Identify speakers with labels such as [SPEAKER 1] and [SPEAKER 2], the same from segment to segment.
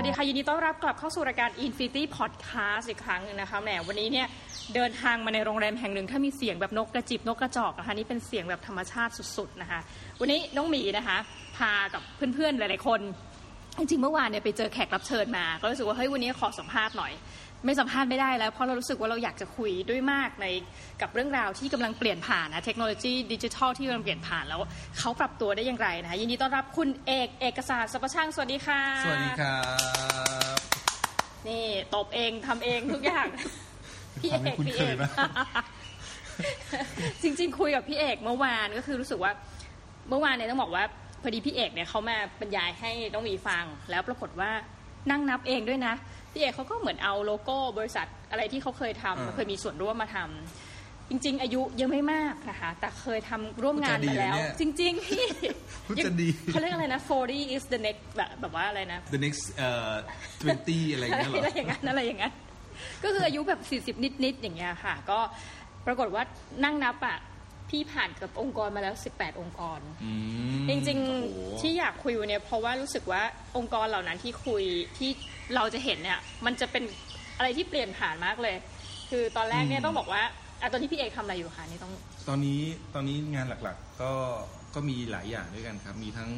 [SPEAKER 1] วัสดีค่ะ ยินดีต้อนรับกลับเข้าสู่รายการ Infinity Podcast อีกครั้งหนึงนะคะแหมวันนี้เนี่ยเดินทางมาในโรงแรมแห่งหนึ่ง ถ้ามีเสียงแบบนกกระจิบนกกระจอกนะคะนี่เป็นเสียงแบบธรรมชาติสุดๆนะคะ วันนี้น้องหมีนะคะพากับเพื่อนๆหลายๆคน จริงๆเมื่อวานเนี่ยไปเจอแขกรับเชิญมา ก็รู้สึกว่าเฮ้ยวันนี้ขอสัมภาษณ์หน่อย ไม่สัมภาษณ์ไม่ได้แล้ว เพราะเรารู้สึกว่าเราอยากจะคุยด้วยมากในกับเรื่องราวที่กำลังเปลี่ยนผ่านนะเทคโนโลยีดิจิทัลที่กำลังเปลี่ยนผ่านแล้วเขาปรับตัวได้อย่างไรนะคะยินดีต้อนรับคุณเอกเอกสารสัพพช่างสวัสดีค่ะ
[SPEAKER 2] สวัสดีครับ
[SPEAKER 1] นี่ตบเองทำเองทุกอย่างพี่เอ
[SPEAKER 2] ทำให้
[SPEAKER 1] ก
[SPEAKER 2] คุ้น
[SPEAKER 1] พี่
[SPEAKER 2] เค
[SPEAKER 1] เอยก
[SPEAKER 2] มาก
[SPEAKER 1] จริง ๆ คุยกับพี่เอกเมื่อวานก็คือรู้สึกว่าเมื่อวานเนี่ยต้องบอกว่าพอดีพี่เอกเนี่ยเขามาบรรยายให้น้องหมีฟัง แล้วปรากฏว่านั่งนับเองด้วยนะ พี่เอกเขาก็เหมือนเอาโลโก้บริษัทอะไรที่เขาเคยทำ
[SPEAKER 2] อ่า
[SPEAKER 1] เคยมีส่วนร่วมมาทำจริง ๆ อายุยังไม่มากนะคะแต่เคยทำร่วมงานมาแล้ว
[SPEAKER 2] พูดจะดีนะเนี่ย
[SPEAKER 1] จริงๆพี่
[SPEAKER 2] พูดจะดี
[SPEAKER 1] เขาเรียกอะไรนะ40 is the next แบบแบบว่าอะไรนะ
[SPEAKER 2] the next เอ่อ20 อะไรอย่างเงี้ยเหร
[SPEAKER 1] อะไร
[SPEAKER 2] อ
[SPEAKER 1] อย่างนั้นอะไรอย่างนั้นก็คืออายุแบบ 40 นิดๆอย่างเงี้ยค่ะ ก็ปรากฏว่านั่งนับอะ พี่ผ่านกับองค์กรมาแล้ว 18 องค์กร
[SPEAKER 2] อืม
[SPEAKER 1] จริง
[SPEAKER 2] โอ้โห
[SPEAKER 1] ๆที่อยากคุยวันเนี้ยเพราะว่ารู้สึกว่าองค์กรเหล่านั้นที่คุยที่เราจะเห็นเนี่ย มันจะเป็นอะไรที่เปลี่ยนผ่านมากเลย คือตอนแรกเนี่ยต้องบอกว่าอะตอนที่พี่เอกทำอะไรอยู่คะนี่ต้อง
[SPEAKER 2] ตอนนี้ตอนนี้งานหลักๆ ก็ก็มีหลายอย่างด้วยกันครับ มีทั้ง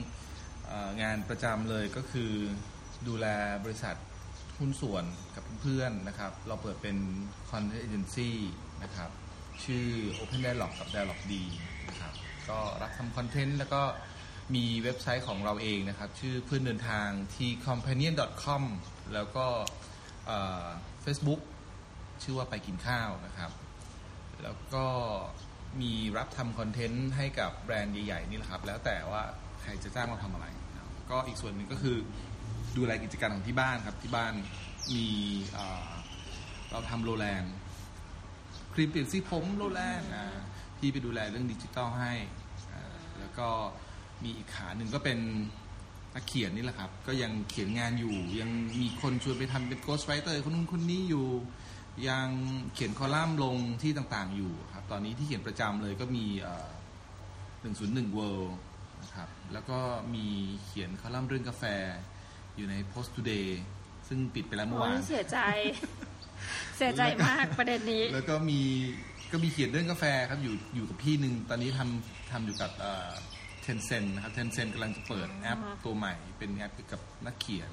[SPEAKER 2] เอ่องานประจำเลยก็คือดูแลบริษัทหุ้นส่วนกับเพื่อนๆนะครับ เราเปิดเป็น content agency นะครับ ชื่อ Open Dialog กับ Dialog D นะครับก็รับทำคอนเทนต์แล้วก็มีเว็บไซต์ของเราเองนะครับ ชื่อเพื่อนเดินทางที่ companion.com แล้วก็เอ่อ Facebook ชื่อว่าไปกินข้าวนะครับ แล้วก็มีรับทำคอนเทนต์ให้กับแบรนด์ใหญ่ ๆ นี่แหละครับ แล้วแต่ว่าใครจะจ้างเราทำอะไรนะก็อีกส่วนหนึ่งก็คือดูแลกิจการของที่บ้านครับ ที่บ้านมีเอ่อเราทำโรแลนด์ ครีมเปลี่ยนสีผมโรแลนด์อ่าพี่ไปดูแลเรื่องดิจิตอลให้แล้วก็มีอีกขาหนึ่งก็เป็นนักเขียนนี่แหละครับ ก็ยังเขียนงานอยู่ ยังมีคนชวนไปทำเป็นโกสไรเตอร์คนนู้นคนนี้อยู่ ยังเขียนคอลัมน์ลงที่ต่างๆอยู่ครับตอนนี้ที่เขียนประจำเลยก็มีเอ่อ101 World นะครับแล้วก็มีเขียนคอลัมน์เรื่องกาแฟอยู่ใน Post Today ซึ่งปิดไปแล้วเมื่อวาน
[SPEAKER 1] เสียใจ เสียใจมากประเด็นนี้
[SPEAKER 2] แล้วก็มีก็มีเขียนเรื่องกาแฟครับอยู่อยู่กับพี่หนึ่งตอนนี้ทำทำอยู่กับ Tencent นะครับ Tencent กำลังจะเปิดแอปตัวใหม่ เป็นแอปเกี่ยวกับนักเขียน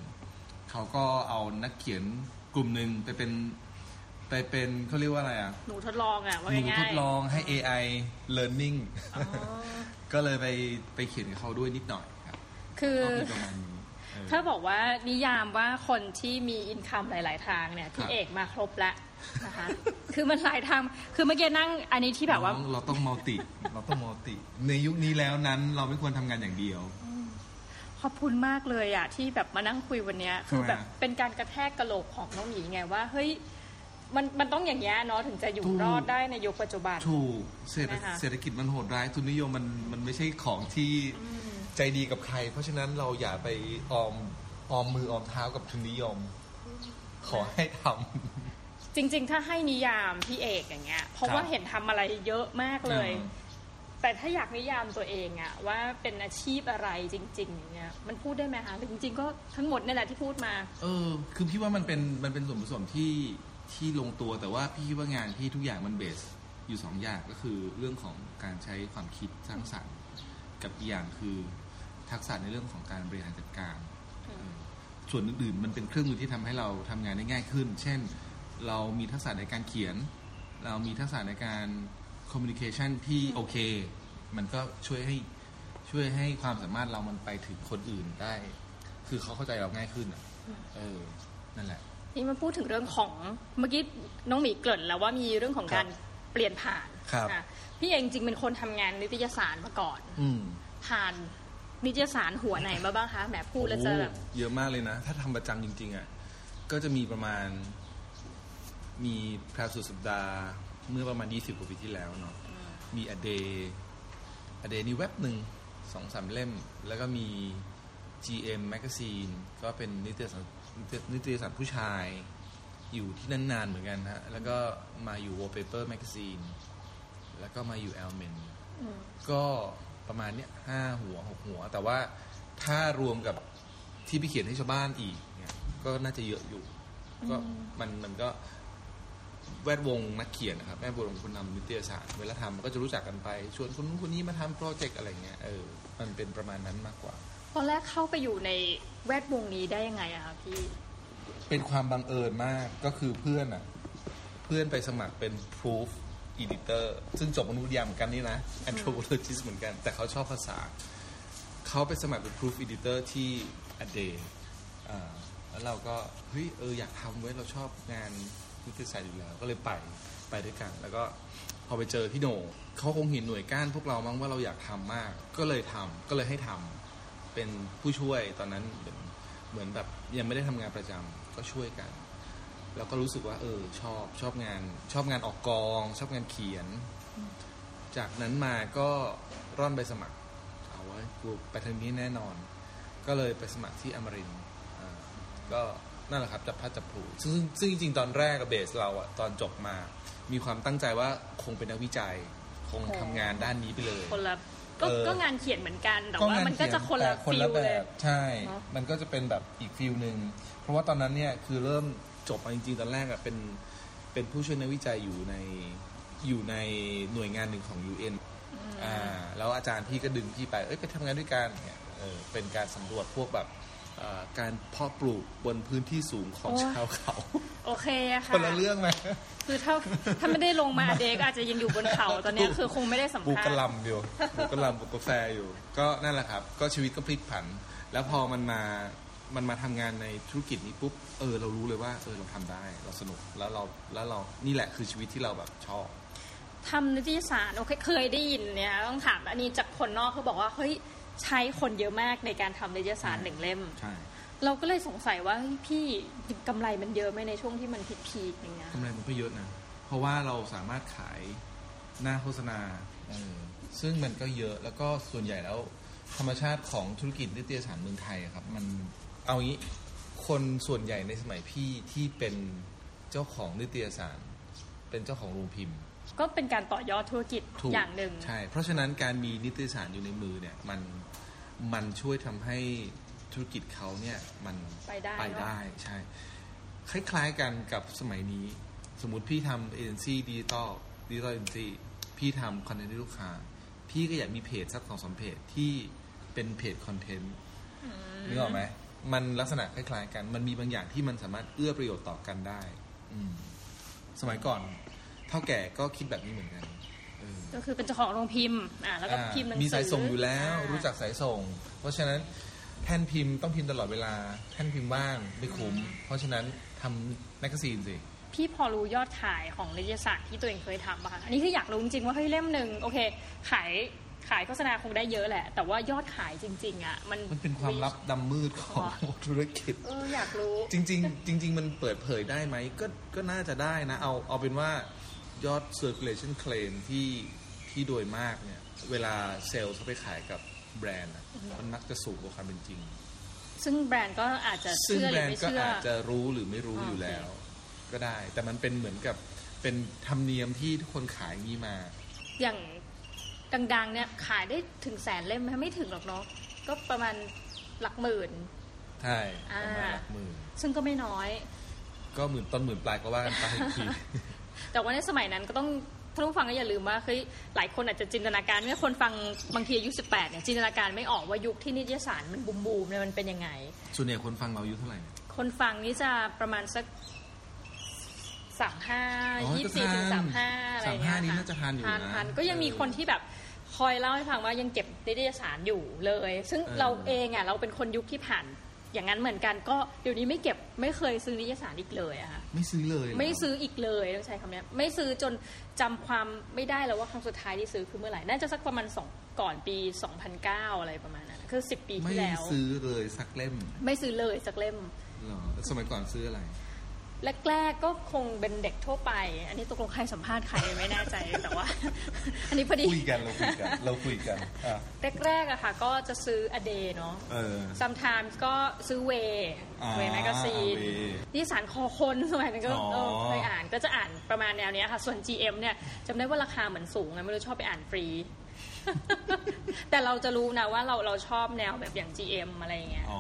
[SPEAKER 2] เขาก็เอานักเขียนกลุ่มหนึ่งไปเป็นไปเป็นเขาเรียกว่าอะไรอะ
[SPEAKER 1] หนูทดลองอะว่า
[SPEAKER 2] หนู
[SPEAKER 1] ง่าย
[SPEAKER 2] ทดลองให้ AI learning
[SPEAKER 1] ๆอ๋อ
[SPEAKER 2] ก็เลยไปไปเขียนกับเขาด้วยนิดหน่อยครับ
[SPEAKER 1] คือ ถ้าบอกว่านิยามว่าคนที่มี income หลาย ๆ ทางเนี่ยพี่
[SPEAKER 2] ครับ
[SPEAKER 1] เอกมาครบแล้วนะคะ คือมันหลายทาง คือเมื่อกี้นั่งอันนี้ที่แบบว่า
[SPEAKER 2] น้องเราต้องมัลติ เราต้องมัลติ ในยุคนี้แล้วนั้นเราไม่ควรทำงานอย่างเดียว
[SPEAKER 1] ขอบคุณมากเลยอะที่แบบมานั่งคุยวันเนี้ยคือ
[SPEAKER 2] ทำไมอะ
[SPEAKER 1] แบบเป็นการกระแทกกระโหลกของน้องหมีไงว่าเฮ้ยมันมันต้องอย่างเงี้ยเนาะถึงจะอยู่รอดได้ในยุคปัจจุบัน
[SPEAKER 2] ถูกเศรษฐ
[SPEAKER 1] นะคะ
[SPEAKER 2] เศรษฐกิจมันโหดร้ายทุนนิยมมันมันไม่ใช่ของที่ ใจดีกับใคร เพราะฉะนั้นเราอย่าไปออมออมมือออมเท้ากับทุนนิยม ขอให้ท
[SPEAKER 1] จริง ๆ ถ้าให้นิยามพี่เอกอย่างเงี้ย เพราะ
[SPEAKER 2] ครับ
[SPEAKER 1] ว่าเห็นทำอะไรเยอะมากำเลย
[SPEAKER 2] อืม
[SPEAKER 1] แต่ถ้าอยากนิยามตัวเองอะว่าเป็นอาชีพอะไรจริง ๆ อย่างเงี้ย มันพูดได้ไหมคะหรือจริง ๆ ก็ทั้งหมดนี่แหละที่พูดมา
[SPEAKER 2] เออ คือพี่ว่ามันเป็นมันเป็นส่วนผสมที่ที่ลงตัวแต่ว่าพี่คิดว่างานที่ทุกอย่างมันเบสอยู่สองอย่างก็คือเรื่องของการใช้ความคิดสร้างสรรค์กับอีกอย่างคือ ทักษะในเรื่องของการบริหารจัดการ
[SPEAKER 1] อืม
[SPEAKER 2] ส่วนอื่นๆมันเป็นเครื่องมือที่ทำให้เราทำงานได้ง่ายขึ้น เช่น เรามีทักษะในการเขียน เรามีทักษะในการคอมมิ n นิเคชันที่โอเค มันก็ช่วยให้ช่วยให้ความสามารถเรามันไปถึงคนอื่นได้ คือเขาเข้าใจเราง่ายขึ้นอะ เออ นั่นแหละ
[SPEAKER 1] นี่มาพูดถึงเรื่องของเมื่อกี้น้องหมีเกริ่นแล้วว่ามีเรื่องของการเปลี่ยนผ่าน
[SPEAKER 2] ครับ
[SPEAKER 1] อะพี่เองจริงๆเป็นคนทำงานนิตยสารมาก่อน
[SPEAKER 2] อืม
[SPEAKER 1] ผ่าน นิตยสารหัวไหนมาบ้างคะแหมพูดแล้วจะแบบ
[SPEAKER 2] เยอะมากเลยนะ ถ้าทำประจำจริง ๆอะก็จะมีประมาณ มีแพรสุดสัปดาห์เมื่อประมาณ20กว่าปีที่แล้วเนาะมีอเดอเดนี่เว็บหนึ่งสองสามเล่ม แล้วก็มี GM Magazine ก็เป็นนิตยสารนิตยสารผู้ชายอยู่ที่นั่นนานเหมือนกันฮะ แล้วก็มาอยู่ Wallpaper Magazine แล้วก็มาอยู่ Elmen
[SPEAKER 1] อืม
[SPEAKER 2] ก็ ประมาณเนี้ยห้าหัวหกหัว แต่ว่าถ้ารวมกับที่ไปเขียนให้ชาวบ้านอีกเงี้ยก็น่าจะเยอะอยู่ ก็มันมันก็แวดวงนักเขียนนะครับแม่บุญคนนำนิตยสารเวลาทำก็จะรู้จักกันไปชวนคนนู้นคนนี้มาทำโปรเจกต์อะไรเงี้ยเออมันเป็นประมาณนั้นมากกว่า
[SPEAKER 1] ตอนแรกเข้าไปอยู่ในแวดวงนี้ได้ยังไงอะคะพี่
[SPEAKER 2] เป็นความบังเอิญมากก็คือเพื่อนอะเพื่อนไปสมัครเป็น proof editor ซึ่งจบมนุษยวิทยาเหมือนกันนี่นะ anthropologist เหมือนกัน แต่เขาชอบภาษา เขาไปสมัครเป็น proof editor ที่ a d a y อ่าแล้วเราก็ เฮ้ย เออ อยากทำไว้ย เราชอบงานนิติศาสตร์อยู่แล้ว ก็เลยไปไปด้วยกัน แล้วก็พอไปเจอพี่โหนเขาคงเห็นหน่วยก้านพวกเรามั้งว่าเราอยากทำมาก ก็เลยทำก็เลยให้ทำเป็นผู้ช่วยตอนนั้นเหมือนเหมือนแบบยังไม่ได้ทำงานประจำก็ช่วยกัน แล้วก็รู้สึกว่า เออ ชอบชอบงาน ชอบงานออกกอง ชอบงานเขียน จากนั้นมาก็ร่อนไปสมัคร เอาไว้กูไปทางนี้แน่นอน ก็เลยไปสมัครที่อมรินทร์อ่าก็นั่นแหละครับจับพัดจับผลูซึ่งซึ่งจริงๆตอนแรกกับเบสเราอะตอนจบมา มีความตั้งใจว่าคงเป็นนักวิจัย คงทำงานด้านนี้ไปเลย
[SPEAKER 1] คนละก็
[SPEAKER 2] เออ
[SPEAKER 1] ก็งานเขียนเหมือนกันแต่ว่ามันก็จะคนละ
[SPEAKER 2] แต่คน
[SPEAKER 1] ฟิ
[SPEAKER 2] ละ
[SPEAKER 1] ล
[SPEAKER 2] แบ
[SPEAKER 1] เลย
[SPEAKER 2] บใช่
[SPEAKER 1] เนอะ
[SPEAKER 2] มันก็จะเป็นแบบอีกฟิลหนึ่งเพราะว่าตอนนั้นเนี่ยคือเริ่ม จบมาจริงๆตอนแรกอะเป็นเป็นผู้ช่วยนักวิจัยอยู่ในอยู่ในหน่วยงานหนึ่งของ UN อ่าแล้วอาจารย์พี่ก็ดึงพี่ไปเอ้ยไปทำงานด้วยกันเนี่ยเออเป็นการสำรวจพวกแบบเอ่อการเพาะปลูกบนพื้นที่สูงของชาวเขา
[SPEAKER 1] โอเคอะค่ะ
[SPEAKER 2] คนละเรื่องไหม
[SPEAKER 1] คือถ้าถ้าไม่ได้ลงมาเด็กอาจจะยังอยู่บนเขาตอนเนี้ยคือคงไม่ได้สัม
[SPEAKER 2] ปลูก
[SPEAKER 1] ภาษ
[SPEAKER 2] กระ
[SPEAKER 1] ณ์
[SPEAKER 2] หลำอยู่ปลูกกระหลำปลูกกาแฟอยู่ ก็นั่นแหละครับ ก็ชีวิตก็พลิกผัน แล้วพอมันมา มันมาทำงานในธุรกิจนี้ปุ๊บเออ เรารู้เลยว่าเออเราทำได้ เราสนุกแล้วเราแล้วเรานี่แหละคือชีวิตที่เราแบบชอบ
[SPEAKER 1] ทำนิตยสารโอเคเคยได้ยินเนี่ยต้องถามอันนี้จากคนนอกเขาบอกว่าเฮ้ยใช้คนเยอะมากในการทำนิตยสารหนึ่งเล่ม
[SPEAKER 2] ใช่
[SPEAKER 1] เราก็เลยสงสัยว่าเฮ้ยพี่กำไรมันเยอะไหมในช่วงที่มันพีคๆอย่างเงี้ย
[SPEAKER 2] กำไรมันก็เยอะนะ เพราะว่าเราสามารถขายหน้าโฆษณาเออซึ่งมันก็เยอะแล้วก็ส่วนใหญ่แล้วธรรมชาติของธุรกิจนิตยสารเมืองไทยอะครับ มัน เอางี้คนส่วนใหญ่ในสมัยพี่ที่เป็นเจ้าของนิตยสาร เป็นเจ้าของโรงพิมพ์
[SPEAKER 1] ก็เป็นการต่อยอดธุรกิจ
[SPEAKER 2] ถูก
[SPEAKER 1] อย่างหนึ่ง
[SPEAKER 2] ใช่ เพราะฉะนั้นการมีนิตยสารอยู่ในมือเนี่ยมันมันช่วยทำให้ธุรกิจเขาเนี่ยมัน
[SPEAKER 1] ไปได้
[SPEAKER 2] ไปได้ใช่ คล้ายๆกันกับสมัยนี้ สมมติพี่ทำเอเจนซี่ดิจิตอลดิจิตอลเอเจนซี่พี่ทำคอนเทนต์ให้ลูกค้า พี่ก็อยากมีเพจสักสองสามเพจที่เป็นเพจคอนเทนต์นึกออกไหม มันลักษณะคล้ายๆกัน มันมีบางอย่างที่มันสามารถเอื้อประโยชน์ต่อกันได้ อืม สมัยก่อนเถ้าแก่ก็คิดแบบนี้เหมือนกันเออ
[SPEAKER 1] ก็คือเป็นเจ้าของโรงพิมพ์ อ่า แล้วก็
[SPEAKER 2] อ่า
[SPEAKER 1] พิมพ์หนังสือ
[SPEAKER 2] มีสายส่งอยู่แล้ว
[SPEAKER 1] อ่า
[SPEAKER 2] รู้จักสายส่ง เพราะฉะนั้นแท่นพิมพ์ต้องพิมพ์ตลอดเวลา แท่นพิมพ์ว่างไม่คุ้ม เพราะฉะนั้นทำแมกกาซีนสิ
[SPEAKER 1] พี่พอรู้ยอดขายของนิตยสารที่ตัวเองเคยทำป่ะคะ อันนี้คืออยากรู้จริงๆว่าเฮ้ยเล่มหนึ่งโอเค ขาย ขายโฆษณาคงได้เยอะแหละ แต่ว่ายอดขายจริง ๆ อะ มัน
[SPEAKER 2] มันเป็นความลับดำมืดของธุรกิจ
[SPEAKER 1] เอออยากรู้
[SPEAKER 2] จริง ๆ จริง ๆ มันเปิดเผยได้ไหมก็ก็น่าจะได้นะ เอาเอาเป็นว่ายอด circulation claim ที่ที่โดยมากเนี่ย เวลาเซลล์เขาไปขายกับแบรนด์อะมันมักจะสูงกว่าความเป็นจริง
[SPEAKER 1] ซึ่งแบรนด์ก็อาจจะ
[SPEAKER 2] ซึ่ง
[SPEAKER 1] เชื่อห
[SPEAKER 2] แบ
[SPEAKER 1] รื
[SPEAKER 2] ร
[SPEAKER 1] อนไม่
[SPEAKER 2] ด์ก็
[SPEAKER 1] เชื่อ
[SPEAKER 2] อาจจะรู้หรือไม่รู้
[SPEAKER 1] โอเค
[SPEAKER 2] อยู่แล้ว ก็ได้ แต่มันเป็นเหมือนกับเป็นธรรมเนียมที่ทุกคนขายอย่างนี้มา
[SPEAKER 1] อย่าง ดังๆ เนี่ยขายได้ถึงแสนเล่มไหมไม่ถึงหรอกเนาะก็ประมาณหลักหมื่น
[SPEAKER 2] ใช่
[SPEAKER 1] อ่า
[SPEAKER 2] ประมาณหลักหมื่น
[SPEAKER 1] ซึ่งก็ไม่น้อย
[SPEAKER 2] ก็หมื่นต้นหมื่นปลายก็ว่ากันไปอีกที
[SPEAKER 1] แต่ว่าในสมัยนั้นก็ต้องท่านผู้ฟังก็อย่าลืมว่าเฮ้ยหลายคนอาจจะจินตนาการเมื่อคนฟังบางทีอายุ 18เนี่ยจินตนาการไม่ออกว่ายุคที่นิตยสารมันบูมบูมเนี่ยมันเป็นยังไง
[SPEAKER 2] ส่วนใหญ่คนฟังเราอายุเท่าไหร่เนี่ย
[SPEAKER 1] คนฟังนี่จะประมาณสัก สามห้า
[SPEAKER 2] อ๋อ
[SPEAKER 1] ยี่
[SPEAKER 2] ก็
[SPEAKER 1] สี่
[SPEAKER 2] ทัน
[SPEAKER 1] ถึงสามห้าอะไรเงี้ย
[SPEAKER 2] 35นี่
[SPEAKER 1] ค่ะ
[SPEAKER 2] น่าจะทันอยู่นะ
[SPEAKER 1] ทันก็ยังมี
[SPEAKER 2] เออ
[SPEAKER 1] คนที่แบบคอยเล่าให้ฟังว่ายังเก็บนิตยสารอยู่เลย ซึ่ง
[SPEAKER 2] เออ
[SPEAKER 1] เราเองอะเราเป็นคนยุคที่ผ่านอย่างนั้นเหมือนกันก็เดี๋ยวนี้ไม่เก็บไม่เคยซื้อนิตยสารอีกเลยอะค่ะ
[SPEAKER 2] ไม่ซื้อเลยเหร
[SPEAKER 1] ไม่ซื้ออีกเลยต้องใช้คำนี้ไม่ซื้อจนจำความไม่ได้แล้วว่าครั้งสุดท้ายที่ซื้อคือเมื่อไหร่น่าจะสักประมาณสองก่อนปี 2009 อะไรประมาณนั้นคือ 10 ปี
[SPEAKER 2] ไม่
[SPEAKER 1] ที่แล้ว
[SPEAKER 2] ซื้อเลยสักเล่ม
[SPEAKER 1] ไม่ซื้อเลยสักเล่ม
[SPEAKER 2] เหรอสมัยก่อนซื้ออะไร
[SPEAKER 1] แรกๆก็คงเป็นเด็กทั่วไป อันนี้ตกลงใครสัมภาษณ์ใครไม่แน่ใจแต่ว่า อันนี้พอดี
[SPEAKER 2] คุยกันเราคุยกันเราคุยกันอะ
[SPEAKER 1] แรกๆอะค่ะ ก็จะซื้ออเดเนาะ
[SPEAKER 2] เออ
[SPEAKER 1] sometimes ก็ซื้อเว
[SPEAKER 2] อ่า
[SPEAKER 1] เวแมกกาซีน
[SPEAKER 2] เว
[SPEAKER 1] ที่สารคอคนสมัยนั้นก็
[SPEAKER 2] อ๋อ
[SPEAKER 1] เออเคยอ่านก็จะอ่านประมาณแนวเนี้ยค่ะ ส่วน GM เนี่ยจำได้ว่าราคาเหมือนสูงไงไม่รู้ชอบไปอ่านฟรี แต่เราจะรู้นะว่าเราเราชอบแนวแบบอย่าง GM อะไรอย่างเงี้ย
[SPEAKER 2] อ๋อ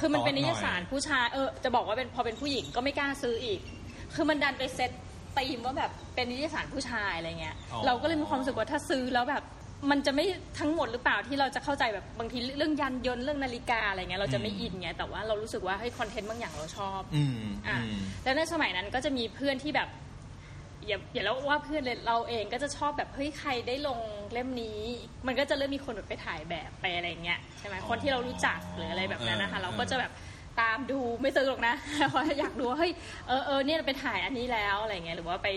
[SPEAKER 1] คือมันเป็น
[SPEAKER 2] ต
[SPEAKER 1] นิ
[SPEAKER 2] ห
[SPEAKER 1] ยสารผู้ชายเออจะบอกว่าเป็นพอเป็นผู้หญิงก็ไม่กล้าซื้ออีก คือมันดันไปเซตตีมว่าแบบเป็นนิยสารผู้ชายอะไรเงี้ย
[SPEAKER 2] อ๋อ
[SPEAKER 1] เราก็เลยมีความรู้สึกว่าถ้าซื้อแล้วแบบมันจะไม่ทั้งหมดหรือเปล่าที่เราจะเข้าใจแบบบางทีเรื่องยันยนต์เรื่องนาฬิกาอะไรเงี้ยเราจะไม่อินไงแต่ว่าเรารู้สึกว่าให้คอนเทนต์บางอย่างเราชอบ
[SPEAKER 2] อืม
[SPEAKER 1] อะ
[SPEAKER 2] อืม
[SPEAKER 1] แล้วในสมัยนั้นก็จะมีเพื่อนที่แบบ อย่าอย่าแล้วว่าเพื่อนเลยเราเองก็จะชอบแบบเฮ้ยใครได้ลงเล่มนี้ มันก็จะเริ่มมีคนแบบไปถ่ายแบบไปอะไรเงี้ยใช่ไหม
[SPEAKER 2] อ๋อ
[SPEAKER 1] คนที่เรารู้จักหรืออะไรแบบนั้นนะคะ
[SPEAKER 2] เออ
[SPEAKER 1] เราก็จะแบบตามดูไม่ซื้อหรอกนะเพราะอยากดูว่าเฮ้ยเออเออเนี่ยเราไปถ่ายอันนี้แล้วอะไรเงี้ยหรือว่าไป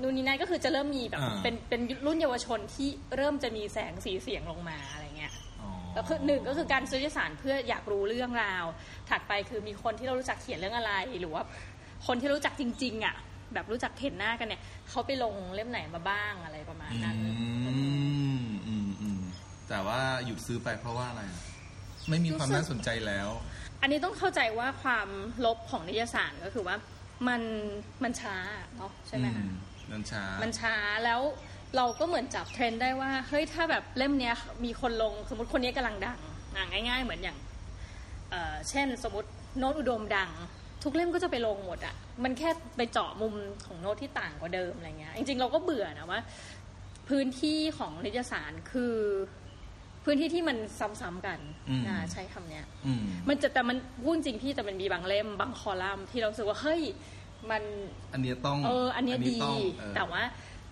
[SPEAKER 1] นู่นนี่นั่นก็คือจะเริ่มมีแบบ
[SPEAKER 2] อ่า
[SPEAKER 1] เป็นเป็นรุ่นเยาวชนที่เริ่มจะมีแสงสีเสียงลงมาอะไรเงี้ย
[SPEAKER 2] อ๋อ
[SPEAKER 1] แล้วคือหนึ่งก็คือการซื้อเอกสารเพื่ออยากรู้เรื่องราว ถัดไปคือมีคนที่เรารู้จักเขียนเรื่องอะไร หรือว่าคนที่รู้จักจริง ๆ อะ แบบรู้จักเห็นหน้ากันเนี่ยเขาไปลงเล่มไหนมาบ้างอะไรประมาณ
[SPEAKER 2] อื
[SPEAKER 1] นั้น
[SPEAKER 2] มอืมอืมแต่ว่าหยุดซื้อไปเพราะว่าอะไรอะไม่มีความ
[SPEAKER 1] รู้สึก
[SPEAKER 2] น่าสนใจแล้ว
[SPEAKER 1] อันนี้ต้องเข้าใจว่าความลบของนิยสารก็คือว่ามันมันช้าเนาะใช่ไหมคะ
[SPEAKER 2] อืมันช้า
[SPEAKER 1] มันช้าแล้วเราก็เหมือนจับเทรนด์ได้ว่าเฮ้ยถ้าแบบเล่มเนี้ยมีคนลงสมมติคนนี้กำลังดังอะง่าย ๆ เหมือนอย่างเอ่อเช่นสมมติโน้ตอุดมดัง ทุกเล่มก็จะไปลงหมดอะมันแค่ไปเจาะมุมของโน้ตที่ต่างกว่าเดิมอะไรเงี้ย จริงๆ เราก็เบื่อนะว่า พื้นที่ของนิตยสารคือ พื้นที่ที่มันซ้ำๆกัน
[SPEAKER 2] อืม
[SPEAKER 1] นะใช้คำเนี้ย
[SPEAKER 2] อืม
[SPEAKER 1] มันจะแต่มันพูดจริงพี่แต่มันมีบางเล่มบางคอลัมน์ที่เรารู้สึกว่าเฮ้ยมัน
[SPEAKER 2] อันเนี้ยต้อง
[SPEAKER 1] เอออันเนี้ยดี
[SPEAKER 2] ต้องเออ
[SPEAKER 1] แต่ว่า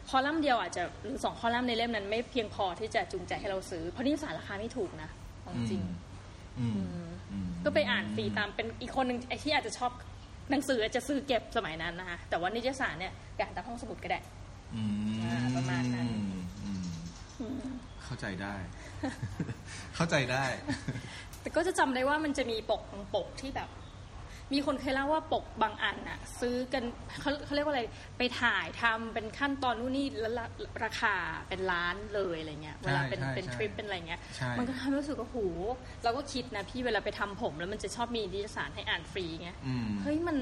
[SPEAKER 1] คอลัมน์เดียวอาจจะหรือสองคอลัมน์ในเล่มนั้นไม่เพียงพอที่จะจูงใจให้เราซื้อ เพราะนิสสารราคาไม่ถูกนะเอาจริง
[SPEAKER 2] อืมอืม
[SPEAKER 1] ก็ไปอ่านฟรีตามเป็นอีกคนหนึ่งไอ้ที่อาจจะชอบหนังสืออาจจะซื้อเก็บสมัยนั้นนะคะแต่ว่านิตยสารเนี่ยอยากตามห้องสมุดก็ได้
[SPEAKER 2] อืม
[SPEAKER 1] อ่าประมาณนั้น
[SPEAKER 2] อืมเข้าใจได้ เข้าใจได้
[SPEAKER 1] แต่ก็จะจำได้ว่ามันจะมีปกบางปกที่แบบ มีคนเคยเล่าว่าปกบางอันอะซื้อกันเขาเขาเรียกว่าอะไรไปถ่ายทำเป็นขั้นตอนนู่นนี่แล้วราราคาเป็นล้านเลยอะไรเงี้ยเวลาเป็น
[SPEAKER 2] ใช่
[SPEAKER 1] เป็น
[SPEAKER 2] ใช่
[SPEAKER 1] ทริปเป็นอะไรเงี้ย
[SPEAKER 2] ใช่
[SPEAKER 1] มันก็ทำให้รู้สึกว่าโหเราก็คิดนะพี่เวลาไปทำผม แล้วมันจะชอบมีนิตยสารให้อ่านฟรีเงี้ย
[SPEAKER 2] อืม
[SPEAKER 1] เฮ้ยมัน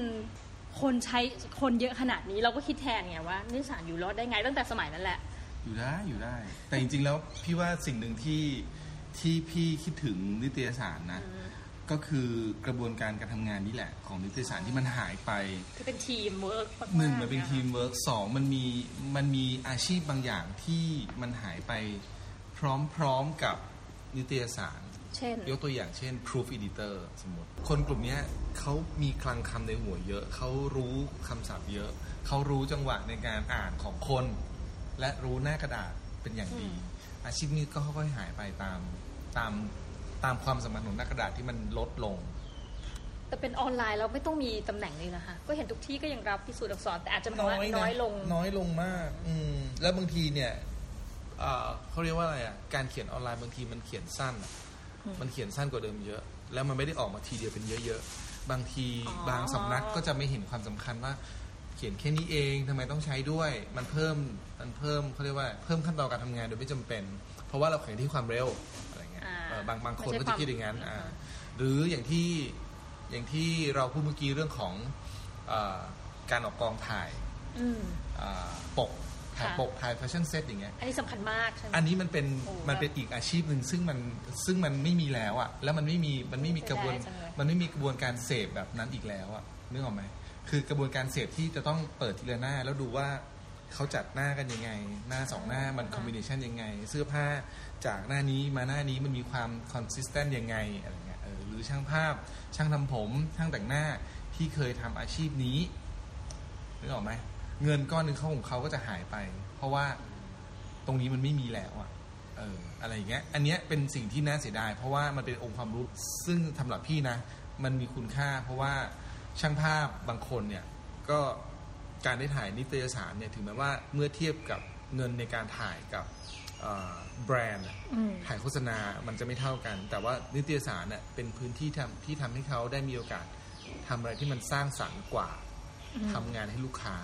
[SPEAKER 1] คนใช้คนเยอะขนาดนี้เราก็คิดแทนไงว่านิตยสารอยู่รอดได้ไงตั้งแต่สมัยนั้นแหละ
[SPEAKER 2] อยู่ได้อยู่ได้ แต่จริงๆแล้วพี่ว่าสิ่งหนึ่งที่ที่พี่คิดถึงนิตยสารนะ ก็คือกระบวนการการทำงานนี่แหละ ของนิตยสารที่มันหายไป
[SPEAKER 1] ที่เป็นทีมเวิร์ก
[SPEAKER 2] หนึ่งมันเป็นทีมเวิร์กสองมันมีมันมีอาชีพบางอย่างที่มันหายไปพร้อมๆกับนิตยสาร
[SPEAKER 1] เช่น
[SPEAKER 2] ยกตัวอย่างเช่น proof editor สมมติ คนกลุ่มเนี้ยเขามีคลังคำในหัวเยอะ เขารู้คำศัพท์เยอะ เขารู้จังหวะในการอ่านของคน และรู้หน้ากระดาษเป็นอย่างดี อาชีพนี้ก็ค่อยๆหายไปตามตาม ตามความสมพันธ์ของหน้ากระดาษที่มันลดลง
[SPEAKER 1] แต่เป็นออนไลน์เราไม่ต้องมีตำแหน่งนี้นะคะ ก็เห็นทุกที่ก็ยังรับพิสูจน์อักษรแต่อาจจะน้อย
[SPEAKER 2] นะ
[SPEAKER 1] น้อยลง
[SPEAKER 2] น้อยลงมาก อืมแล้วบางทีเนี่ยเอ่อเขาเรียกว่าอะไรอะการเขียนออนไลน์บางทีมันเขียนสั้นอะมันเขียนสั้นกว่าเดิมเยอะ แล้วมันไม่ได้ออกมาทีเดียวเป็นเยอะๆบางที
[SPEAKER 1] อ๋อ
[SPEAKER 2] บางสำนักก็จะไม่เห็นความสำคัญว่า เขียนแค่นี้เองทำไมต้องใช้ด้วย มันเพิ่มมันเพิ่มเขาเรียกว่าเพิ่มขั้นตอนการทำงานโดยไม่จำเป็น เพราะว่าเราแข่งที่ความเร็ว บางบางคน
[SPEAKER 1] ไม่
[SPEAKER 2] ก็
[SPEAKER 1] ใช่
[SPEAKER 2] จะคิดอย่างนั้น
[SPEAKER 1] ความ
[SPEAKER 2] อ่าหรืออย่างที่อย่างที่เราพูดเมื่อกี้เรื่องของเออการออกกองถ่าย
[SPEAKER 1] อืม
[SPEAKER 2] อ่าปกถ่าย
[SPEAKER 1] ค่ะ
[SPEAKER 2] ปกถ่ายแฟชั่นเซ็ตอย่างเงี้ย
[SPEAKER 1] อันนี้สำคัญมากใช่ไหม
[SPEAKER 2] อันนี้มันเป็น
[SPEAKER 1] โอ้
[SPEAKER 2] มันเป็นอีกอาชีพหนึ่งซึ่งมันซึ่งมันไม่มีแล้วอะแล้วมันไม่มีมันไม่มีกระบวน
[SPEAKER 1] เสียดายจังเลย
[SPEAKER 2] มันไม่มีกระบวนการเสพแบบนั้นอีกแล้วอะนึกออกไหมคือกระบวนการเสพที่จะต้องเปิดทีละหน้าแล้วดูว่า เขาจัดหน้ากันยังไง หน้าสองหน้ามัน combination ยังไง เสื้อผ้าจากหน้านี้มาหน้านี้มันมีความ consistent ยังไงอะไรเงี้ยเออหรือช่างภาพ ช่างทำผม ช่างแต่งหน้าที่เคยทำอาชีพนี้นึกออกไหมเงินก้อนหนึ่งเขาของเขาก็จะหายไป เพราะว่าตรงนี้มันไม่มีแล้วอะเอออะไรอย่างเงี้ย อันเนี้ยเป็นสิ่งที่น่าเสียดาย เพราะว่ามันเป็นองค์ความรู้ซึ่งสำหรับพี่นะ มันมีคุณค่า เพราะว่าช่างภาพบางคนเนี่ย ก็ การได้ถ่ายนิตยสารเนี่ยถึงแม้ว่าเมื่อเทียบกับเงินในการถ่ายกับเอ่อแบรนด์อะ
[SPEAKER 1] อืม
[SPEAKER 2] ถ่ายโฆษณา มันจะไม่เท่ากัน แต่ว่านิตยสารเนี่ยเป็นพื้นที่ทำที่ทำให้เขาได้มีโอกาสทำอะไรที่มันสร้างสรรค์กว่าทำงานให้ลูกค้า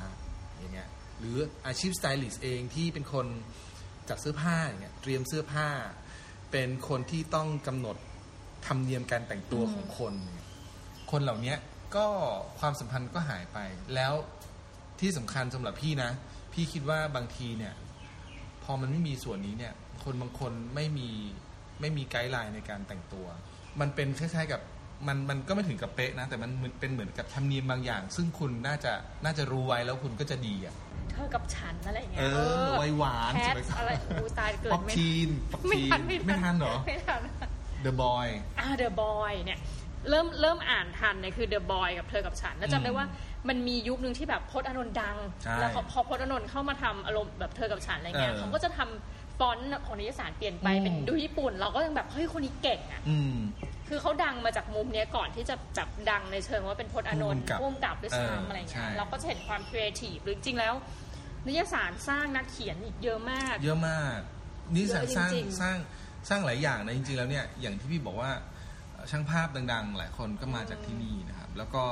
[SPEAKER 2] อย่างเงี้ยหรืออาชีพสไตลิสต์เองที่เป็นคนจัดเสื้อผ้าอย่างเงี้ยเตรียมเสื้อผ้า เป็นคนที่ต้องกำหนดธรรมเนียมการแต่งตัวของคนเนี่ยคนเหล่าเนี้ยก็ความสัมพันธ์ก็หายไป แล้ว ที่สำคัญสำหรับพี่นะ พี่คิดว่าบางทีเนี่ย พอมันไม่มีส่วนนี้เนี่ย คนบางคนไม่มีไม่มี guideline ในการแต่งตัว มันเป็นคล้าย ๆ กับมันมันก็ไม่ถึงกับเป๊ะนะ แต่มันเหมือนเป็นเหมือนกับธรรมเนียมบางอย่าง ซึ่งคุณน่าจะน่าจะรู้ไว้แล้วคุณก็จะดีอะ
[SPEAKER 1] เธอกับฉันอะไรอย่างเงี้
[SPEAKER 2] เอยอไวหวาน
[SPEAKER 1] แค
[SPEAKER 2] ใช่
[SPEAKER 1] ท
[SPEAKER 2] ไหมครับ
[SPEAKER 1] อะไรอูตายเกิ
[SPEAKER 2] ป๊
[SPEAKER 1] ด
[SPEAKER 2] อป
[SPEAKER 1] ไม่
[SPEAKER 2] ทีนป๊อป
[SPEAKER 1] ไม่
[SPEAKER 2] ที
[SPEAKER 1] ทัน
[SPEAKER 2] น
[SPEAKER 1] ไม่
[SPEAKER 2] ไม่ทันเหรอ
[SPEAKER 1] ไม่ทัน
[SPEAKER 2] The Boy
[SPEAKER 1] อ่าเดอะบอยเนี่ยเริ่มเริ่มอ่านทันเนี่ยคือเดอะบอยกับเธอกับฉัน แล้วจำได้ว่า มันมียุคนึงที่แบบพจน์อานนท์ดัง
[SPEAKER 2] ใช่
[SPEAKER 1] แล้วพอพอพจน์อานนท์เข้ามาทำอารมณ์แบบเธอกับฉันอะไรเงี้ย
[SPEAKER 2] เออ
[SPEAKER 1] เขาก็จะทำฟอนต์ของนิตยสารเปลี่ยนไป
[SPEAKER 2] อืม
[SPEAKER 1] เป็นดูญี่ปุ่น เราก็ยังแบบเฮ้ยคนนี้เก่งอะ
[SPEAKER 2] อืม
[SPEAKER 1] คือเขาดังมาจากมุมเนี้ยก่อนที่จะแบบดังในเชิงว่าเป็นพจน์อานนท์
[SPEAKER 2] ผู้กำกับ
[SPEAKER 1] ร่วมกับด้วย
[SPEAKER 2] เออ
[SPEAKER 1] ซ้ำอะไร
[SPEAKER 2] ใช่
[SPEAKER 1] เงี้ยเราก็จะเห็นความครีเอทีฟหรือจริงๆแล้ว นิตยสารสร้างนักเขียนอีกเยอะมาก
[SPEAKER 2] เยอะมากนี่สร้าง
[SPEAKER 1] เยอะ
[SPEAKER 2] สร้าง
[SPEAKER 1] จริงๆ
[SPEAKER 2] สร้างสร้างหลายอย่างนะจริงๆแล้วเนี่ยอย่างที่พี่บอกว่าเอ่อช่างภาพดัง ๆ หลายคนก็มาจากที่นี่นะครับ แล้วก็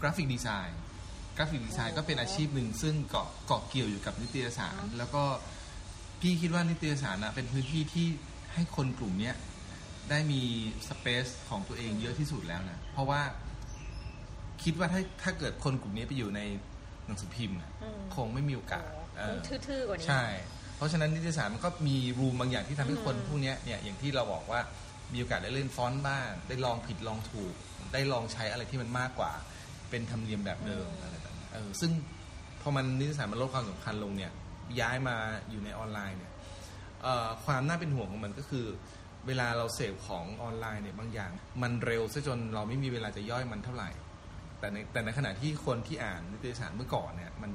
[SPEAKER 2] graphic designกราฟิกดีไซน์ก็เป็นอาชีพหนึ่งซึ่งเกาะเกาะเกี่ยวอยู่กับนิตยสาร แล้วก็พี่คิดว่านิตยสารนะเป็นพื้นที่ที่ให้คนกลุ่มเนี้ยได้มีสเปซของตัวเองเยอะที่สุดแล้วนะ เพราะว่าคิดว่าถ้าถ้าเกิดคนกลุ่มนี้ไปอยู่ในหนังสือพิมพ์น่ะ
[SPEAKER 1] อืม
[SPEAKER 2] คงไม่มีโอกาสเออ
[SPEAKER 1] ทื่อๆกว่านี้
[SPEAKER 2] ใช่ เพราะฉะนั้นนิตยสารมันก็มีรูมบางอย่างที่ทำให้คน
[SPEAKER 1] อืม
[SPEAKER 2] พวกเนี้ยเนี่ยอย่างที่เราบอกว่ามีโอกาสได้เล่นฟอนต์บ้างได้ลองผิดลองถูก ได้ลองใช้อะไรที่มันมากกว่า เป็นธรรมเนียมแบบเดิมอะไรแบบนี้เออซึ่งพอมันนิตยสารมันลดความสำคัญลงเนี่ย ย้ายมาอยู่ในออนไลน์เนี่ยความน่าเป็นห่วงของมันก็คือ เวลาเราเสพของออนไลน์เนี่ยบางอย่าง มันเร็วซะจนเราไม่มีเวลาจะย่อยมันเท่าไหร่ แต่ในแต่ในขณะที่คนที่อ่านนิตยสารเมื่อก่อนเนี่ยมัน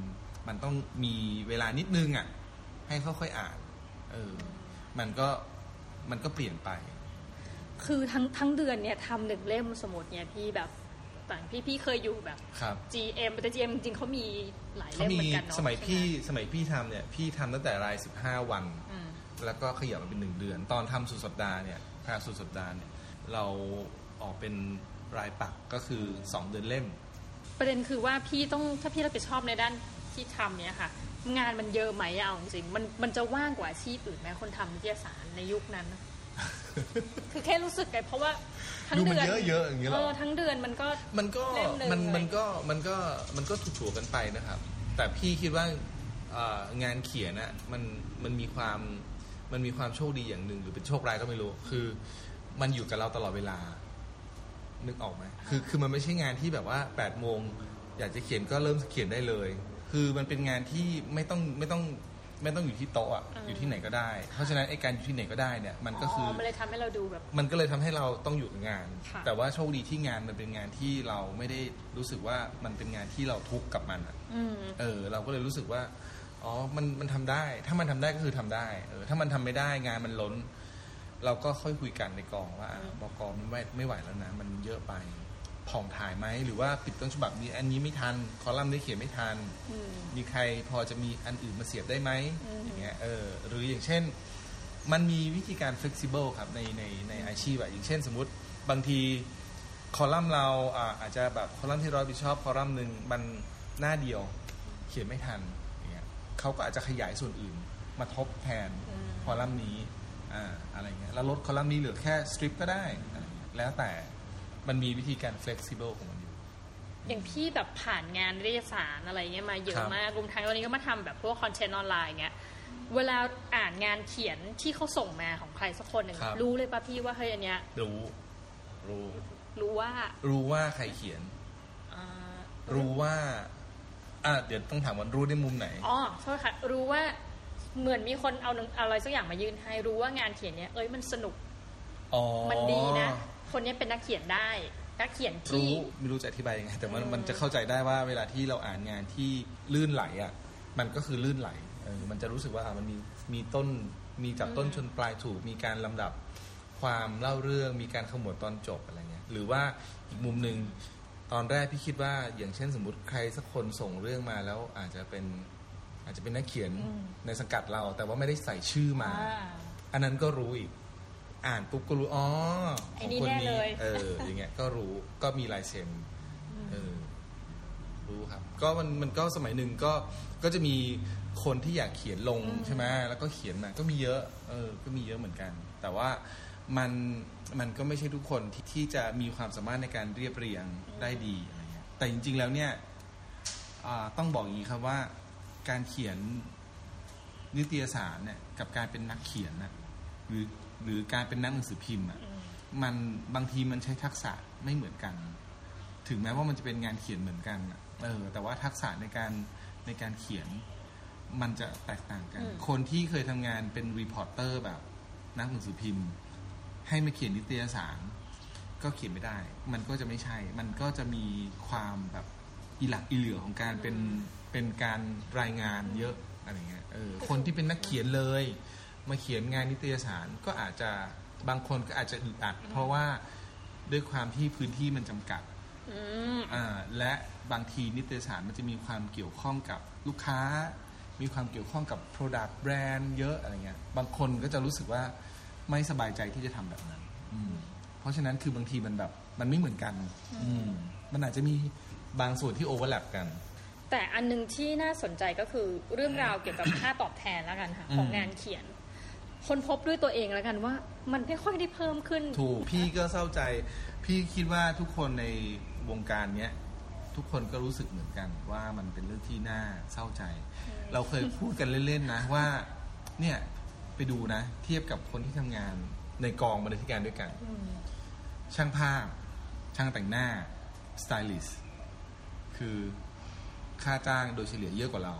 [SPEAKER 2] มันต้องมีเวลานิดนึงอะให้ค่อยๆอ่านเออมันก็มันก็เปลี่ยนไป
[SPEAKER 1] คือทั้งทั้งเดือนเนี่ยทำหนึ่งเล่มสมุดเนี่ยพี่แบบต่างพี่พี่เคยอยู่แบบ
[SPEAKER 2] ครับ
[SPEAKER 1] GM แต่ GM จริงๆเขามีหลาย
[SPEAKER 2] เขา
[SPEAKER 1] เล่ม
[SPEAKER 2] มี
[SPEAKER 1] เหมือนกันเนาะ
[SPEAKER 2] สมัย
[SPEAKER 1] ใช่ไห
[SPEAKER 2] พี่สมัยพี่ทำเนี่ยพี่ทำตั้งแต่รายสิบห้าวัน
[SPEAKER 1] อืม
[SPEAKER 2] แล้วก็ขยับมาเป็นหนึ่งเดือน ตอนทำสุดสัปดาห์เนี่ยพาสุดสัปดาห์เนี่ยเราออกเป็นรายปักก็คือสองเดือนเล่ม
[SPEAKER 1] ประเด็นคือว่าพี่ต้องถ้าพี่รับผิดชอบในด้านที่ทำเนี่ยค่ะ งานมันเยอะไหมอะเอาจริงๆมันมันจะว่างกว่าอาชีพอื่นไหมคนทำนิตยสารในยุคนั้นนะ คือแค่รู้สึกไงเพราะว่าทั้ง
[SPEAKER 2] ดูมัน
[SPEAKER 1] เดือน
[SPEAKER 2] เยอะๆอย่างเงี้ยเหรอ
[SPEAKER 1] เออทั้งเดือนมันก็
[SPEAKER 2] มันก็
[SPEAKER 1] เล่มหนึ่ง
[SPEAKER 2] มัน
[SPEAKER 1] อะไร
[SPEAKER 2] มันก็มันก็มันก็ถูกๆกันไปนะครับ แต่พี่คิดว่าเอ่องานเขียนอะมันมันมีความมันมีความโชคดีอย่างหนึ่งหรือเป็นโชคร้ายก็ไม่รู้ คือ มันอยู่กับเราตลอดเวลา นึกออกไหมคือคือมันไม่ใช่งานที่แบบว่า8ปดโมงอยากจะเขียนก็เริ่มเขียนได้เลย คือมันเป็นงานที่ไม่ต้องไม่ต้อง ไม่ต้องอยู่ที่โต๊ะอะอยู่ที่ไหนก็ได้ เพราะฉะนั้นไอ้การอยู่ที่ไหนก็ได้เนี่ยมันก็คืออ
[SPEAKER 1] มันเลยทำให้เราดูแบบ
[SPEAKER 2] มันก็เลยทำให้เราต้องอยู่กับงาน
[SPEAKER 1] ค่ะ
[SPEAKER 2] แต่ว่าโชคดีที่งานมันเป็นงานที่เราไม่ได้รู้สึกว่ามันเป็นงานที่เราทุกข์กับมันอะ
[SPEAKER 1] อืม
[SPEAKER 2] เออ เราก็เลยรู้สึกว่าอ๋อมันมันทำได้ ถ้ามันทำได้ก็คือทำได้เออถ้ามันทำไม่ได้งานมันล้น เราก็ค่อยคุยกันในกองว่าอะ
[SPEAKER 1] อืม
[SPEAKER 2] บกมันไม่ไม่ไหวแล้วนะ มันเยอะไป ผ่องถ่ายไหมหรือว่าปิดต้นฉบับนี้ อันนี้ไม่ทันคอลัมน์นี้เขียนไม่ทัน
[SPEAKER 1] อืม
[SPEAKER 2] มีใครพอจะมีอันอื่นมาเสียบได้ไหม
[SPEAKER 1] อืม
[SPEAKER 2] อย่างเงี้ยเออหรืออย่างเช่น มันมีวิธีการ flexible ครับในในในอาชีพอะอย่างเช่นสมมติบางทีคอลัมน์เราอ่าอาจจะแบบคอลัมน์ที่เรารับผิดชอบคอลัมน์หนึ่งมันหน้าเดียวเขียนไม่ทันอย่างเงี้ยเขาก็อาจจะขยายส่วนอื่นมาทบแทน
[SPEAKER 1] อืม
[SPEAKER 2] คอลัมน์นี้อ่าอะไรเงี้ยแล้วลดคอลัมน์นี้เหลือแค่สตริปก็ได้อะไรเงี้ยแล้วแต่ มันมีวิธีการ flexible ของมันอยู่
[SPEAKER 1] อย่างพี่แบบผ่านงานนิตยสารอะไรเงี้ยมาเย
[SPEAKER 2] ครั
[SPEAKER 1] อะ
[SPEAKER 2] บ
[SPEAKER 1] มากรวมทั้งตอนนี้ก็มาทำแบบพวกคอนเทนต์ออนไลน์เงี้ยเวลาอ่านงานเขียนที่เขาส่งมาของใครสักคนหนึ่ง
[SPEAKER 2] ครับ
[SPEAKER 1] รู้เลยป่ะพี่ว่าเฮ้ยอันเนี้ย
[SPEAKER 2] รู้ รู้
[SPEAKER 1] รู้ว่า
[SPEAKER 2] รู้ว่าใครเขียน
[SPEAKER 1] อ่า
[SPEAKER 2] รู้ว่าอ่าเดี๋ยวต้องถามว่ารู้ในมุมไหน
[SPEAKER 1] อ๋อโทษค่ะรู้ว่าเหมือนมีคนเอาหนังเอาอะไรสักอย่างมายื่นให้รู้ว่างานเขียนเนี้ยเอ้ยมันสนุก
[SPEAKER 2] อ๋อ
[SPEAKER 1] มันดีนะ คนเนี้ยเป็นนักเขียนได้ นักเขียนที่
[SPEAKER 2] รู้ไม่รู้จะอธิบายยังไงแต่มัน
[SPEAKER 1] อืม
[SPEAKER 2] มันจะเข้าใจได้ว่าเวลาที่เราอ่านงานที่ลื่นไหลอะมันก็คือลื่นไหลเออมันจะรู้สึกว่าอะมันมีมีต้นมีจับต้นชนปลายถูกมีการลำดับความเล่าเรื่องมีการขมวดตอนจบอะไรเงี้ยหรือว่าอีกมุมหนึ่งตอนแรกพี่คิดว่าอย่างเช่นสมมติใครสักคนส่งเรื่องมาแล้วอาจจะเป็นอาจจะเป็นนักเขียน
[SPEAKER 1] อืม
[SPEAKER 2] ในสังกัดเรา แต่ว่าไม่ได้ใส่ชื่อมา
[SPEAKER 1] อ่า
[SPEAKER 2] อันนั้นก็รู้อีก อ่านปุ๊บก็รู้อ๋อ
[SPEAKER 1] ไอ้
[SPEAKER 2] ของ
[SPEAKER 1] นี่
[SPEAKER 2] คน
[SPEAKER 1] แน่
[SPEAKER 2] นี้
[SPEAKER 1] เลย
[SPEAKER 2] เอออย่างเงี้ยก็รู้ก็มีลายเซ็นเออรู้ครับ ก็มันมันก็สมัยหนึ่งก็ก็จะมีคนที่อยากเขียนลงใช่ไหมแล้วก็เขียนมาก็มีเยอะ เออ ก็มีเยอะเหมือนกัน แต่ว่ามันมันก็ไม่ใช่ทุกคนที่ที่จะมีความสามารถในการเรียบเรียงได้ดีอะไรเงี้ยแต่จริง ๆ แล้วเนี่ยอ่าต้องบอกอย่างนี้ครับว่า การเขียนนิตยสารเนี่ยกับการเป็นนักเขียนนะหรือ หรือการเป็นนักหนังสือพิมพ์อะ
[SPEAKER 1] อืม
[SPEAKER 2] มันบางทีมันใช้ทักษะไม่เหมือนกัน ถึงแม้ว่ามันจะเป็นงานเขียนเหมือนกันอะเออ แต่ว่าทักษะในการในการเขียนมันจะแตกต่างกัน
[SPEAKER 1] อืม
[SPEAKER 2] คนที่เคยทำงานเป็นรีพอร์เตอร์แบบ นักหนังสือพิมพ์ ให้มาเขียนนิตยสารก็เขียนไม่ได้ มันก็จะไม่ใช่ มันก็จะมีความแบบอีหลักอีเหลือของการเป็นเป็นการรายงานเยอะอะไรเงี้ย เออ คนที่เป็นนักเขียนเลย มาเขียนงานนิตยสารก็อาจจะบางคนก็อาจจะอึดอัด เพราะว่าด้วยความที่พื้นที่มันจำกัด
[SPEAKER 1] อืม
[SPEAKER 2] อ่าและบางทีนิตยสารมันจะมีความเกี่ยวข้องกับลูกค้า มีความเกี่ยวข้องกับ Product แบรนด์เยอะอะไรเงี้ยบางคนก็จะรู้สึกว่าไม่สบายใจที่จะทำแบบนั้นอืมเพราะฉะนั้นคือบางทีมันแบบมันไม่เหมือนกัน อืมมันอาจจะมีบางส่วนที่โอเวอร์แลปกัน
[SPEAKER 1] แต่อันหนึงที่น่าสนใจก็คือเรื่องราวเกี่ยวกับค่าตอบแทนแล้วกันค่ะของ
[SPEAKER 2] อืม
[SPEAKER 1] งานเขียน คนพบด้วยตัวเองแล้วกันว่า มันไม่ค่อยได้เพิ่มขึ้น
[SPEAKER 2] ถูกพี่ก็เศร้าใจ พี่คิดว่าทุกคนในวงการเนี้ยทุกคนก็รู้สึกเหมือนกันว่ามันเป็นเรื่องที่น่าเศร้าใจ เราเคยพูดกันเล่นๆนะว่า เนี่ยไปดูนะ เทียบกับคนที่ทำงานในกองบรรณาธิการด้วยกัน
[SPEAKER 1] อืม
[SPEAKER 2] ช่างภาพ ช่างแต่งหน้า สไตลิสต์คือค่าจ้างโดยเฉลี่ยเยอะกว่าเรา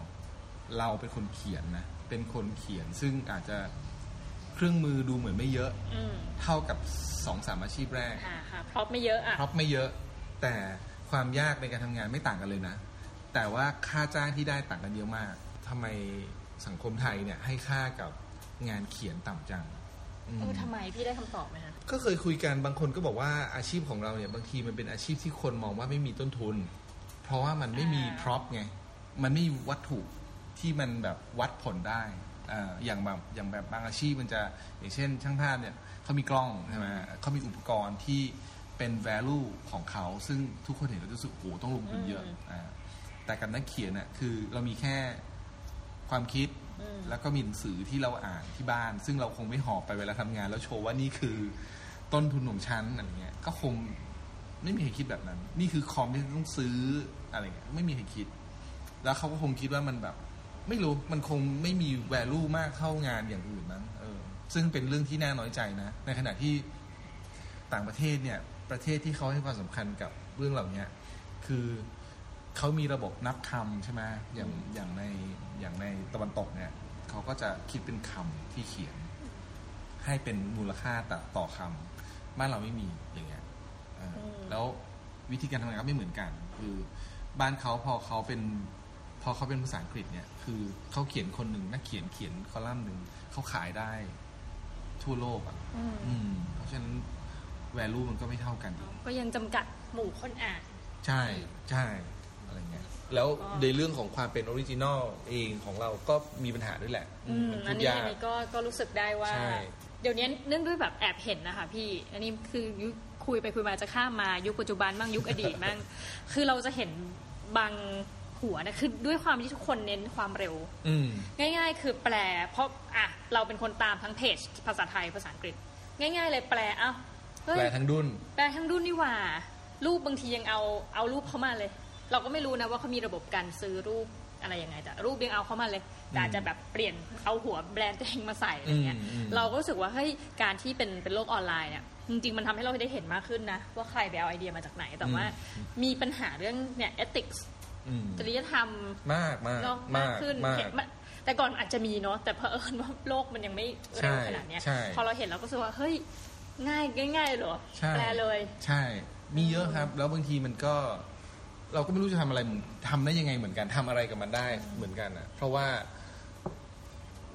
[SPEAKER 2] เราเป็นคนเขียนนะ เป็นคนเขียนซึ่งอาจจะ เครื่องมือดูเหมือนไม่เยอะ
[SPEAKER 1] อืม
[SPEAKER 2] เท่ากับสองสามอาชีพแรก
[SPEAKER 1] อ่าค่ะเพราะไม่เยอะอะ
[SPEAKER 2] เพราะไม่เยอะ แต่ความยากในการทำงานไม่ต่างกันเลยนะ แต่ว่าค่าจ้างที่ได้ต่างกันเยอะมากทำไมสังคมไทยเนี่ยให้ค่ากับงานเขียนต่ำจังอืม
[SPEAKER 1] เออทำไมพี่ได้คำตอบไหมคะ
[SPEAKER 2] ก็เคยคุยกันบางคนก็บอกว่าอาชีพของเราเนี่ย บางทีมันเป็นอาชีพที่คนมองว่าไม่มีต้นทุน เพราะว่ามันไม่มี
[SPEAKER 1] อ่า
[SPEAKER 2] พร็อพไงมันไม่มีวัตถุที่มันแบบวัดผลได้ อ่าอย่างแบบอย่างแบบบางอาชีพมันจะอย่างเช่น ช่างภาพเนี่ยเขามีกล้องใช่ไหมเขามีอุปกรณ์ที่เป็น value ของเขา ซึ่งทุกคนเห็นแล้วจะรู้สึกโอ้โหต้องลงทุนเยอะอ่าแต่กับนักเขียนน่ะคือเรามีแค่ความคิด
[SPEAKER 1] อืม
[SPEAKER 2] แล้วก็มีหนังสือที่เราอ่านที่บ้าน ซึ่งเราคงไม่หอบไปเวลาทำงาน แล้วโชว์ว่านี่คือต้นทุนของฉันอะไรเงี้ย ก็คงไม่มีใครคิดแบบนั้น นี่คือคอมที่ต้องซื้ออะไรเงี้ยไม่มีใครคิด แล้วเขาก็คงคิดว่ามันแบบ ไม่รู้มันคงไม่มี value มากเท่างานอย่างอื่นมั้งเออซึ่งเป็นเรื่องที่น่าน้อยใจนะ ในขณะที่ต่างประเทศเนี่ย ประเทศที่เขาให้ความสำคัญกับเรื่องเหล่านี้คือเขามีระบบนับคำใช่ไหมอย่างอย่างในอย่างในตะวันตกเนี่ยเขาก็จะคิดเป็นคำที่เขียน ให้เป็นมูลค่าต่อต่อคำบ้านเราไม่มีอย่างเงี้ยเอออ
[SPEAKER 1] ม
[SPEAKER 2] แล้ววิธีการทำงานก็ไม่เหมือนกัน คือบ้านเขาพอเขาเป็น พอเขาเป็นภาษาอังกฤษเนี่ย คือเขาเขียนคนหนึ่งนักเขียนเขียนคอลัมน์หนึ่งเขาขายได้ทั่วโลกอะ
[SPEAKER 1] อืม
[SPEAKER 2] อืมเพราะฉะนั้น value มันก็ไม่เท่ากันอีก
[SPEAKER 1] ก็ยังจำกัดหมู่คนอ่าน
[SPEAKER 2] ใช่ใช่อะไรเงี้ยแล้ว
[SPEAKER 1] ก็
[SPEAKER 2] ในเรื่องของความเป็น original เองของเราก็มีปัญหาด้วยแหละ
[SPEAKER 1] อืม
[SPEAKER 2] มันพู
[SPEAKER 1] อัน
[SPEAKER 2] ด
[SPEAKER 1] นี้
[SPEAKER 2] ยา
[SPEAKER 1] อัน
[SPEAKER 2] ก
[SPEAKER 1] นี้ก็ก็รู้สึกได้ว่า
[SPEAKER 2] ใช่
[SPEAKER 1] เดี๋ยวนี้เนื่องด้วยแบบแอบเห็นนะคะพี่ อันนี้คือยุคคุยไปคุยมาจะข้ามมายุคปัจจุบันบ้างยุคอดีตบ้าง คือเราจะเห็นบาง หัวนะคือด้วยความที่ทุกคนเน้นความเร็ว
[SPEAKER 2] อืม
[SPEAKER 1] ง่าย ๆ คือแปล เพราะอะเราเป็นคนตามทั้งเพจ ภาษาไทยภาษาอังกฤษ ง่าย ๆ เลยแปลเอ้าเฮ้ย
[SPEAKER 2] แปลทั้งดุน
[SPEAKER 1] แปลทั้งรุ่นนี่หว่า รูปบางทียังเอาเอารูปเข้ามาเลย เราก็ไม่รู้นะว่าเขามีระบบการซื้อรูปอะไรยังไง แต่รูปยังเอาเข้ามาเลยแต่อาจจะแบบเปลี่ยนเอาหัวแบรนด์ตัวเองมาใส่อะไรเงี้ย
[SPEAKER 2] อืมอืม
[SPEAKER 1] เราก็รู้สึกว่าเฮ้ยการที่เป็นเป็นโลกออนไลน์เนี่ยจริงๆ มันทำให้เราได้เห็นมากขึ้นนะ ว่าใครไปเอาไอเดียมาจากไหน แต่ว่ามีปัญหาเรื่องเนี่ย ethics
[SPEAKER 2] อืม
[SPEAKER 1] จริยธรรม
[SPEAKER 2] มากมาก
[SPEAKER 1] เนาะ
[SPEAKER 2] มามา
[SPEAKER 1] ก
[SPEAKER 2] ก
[SPEAKER 1] ขึ้น
[SPEAKER 2] มาก
[SPEAKER 1] เห็นมันแต่ก่อนอาจจะมีเนาะแต่เผอิญว่าโลกมันยังไม่เร็วขนาดเนี้ย
[SPEAKER 2] ใช่
[SPEAKER 1] พอเราเห็นเราก็รู้สึกว่าเฮ้ยง่ายง่ายๆเหรอ
[SPEAKER 2] ใช่
[SPEAKER 1] แปลเลย
[SPEAKER 2] ใช่ มีเยอะครับ แล้วบางทีมันก็ เราก็ไม่รู้จะทำอะไรทำได้ยังไงเหมือนกันทำอะไรกับมันได้เหมือนกันอะ เพราะว่า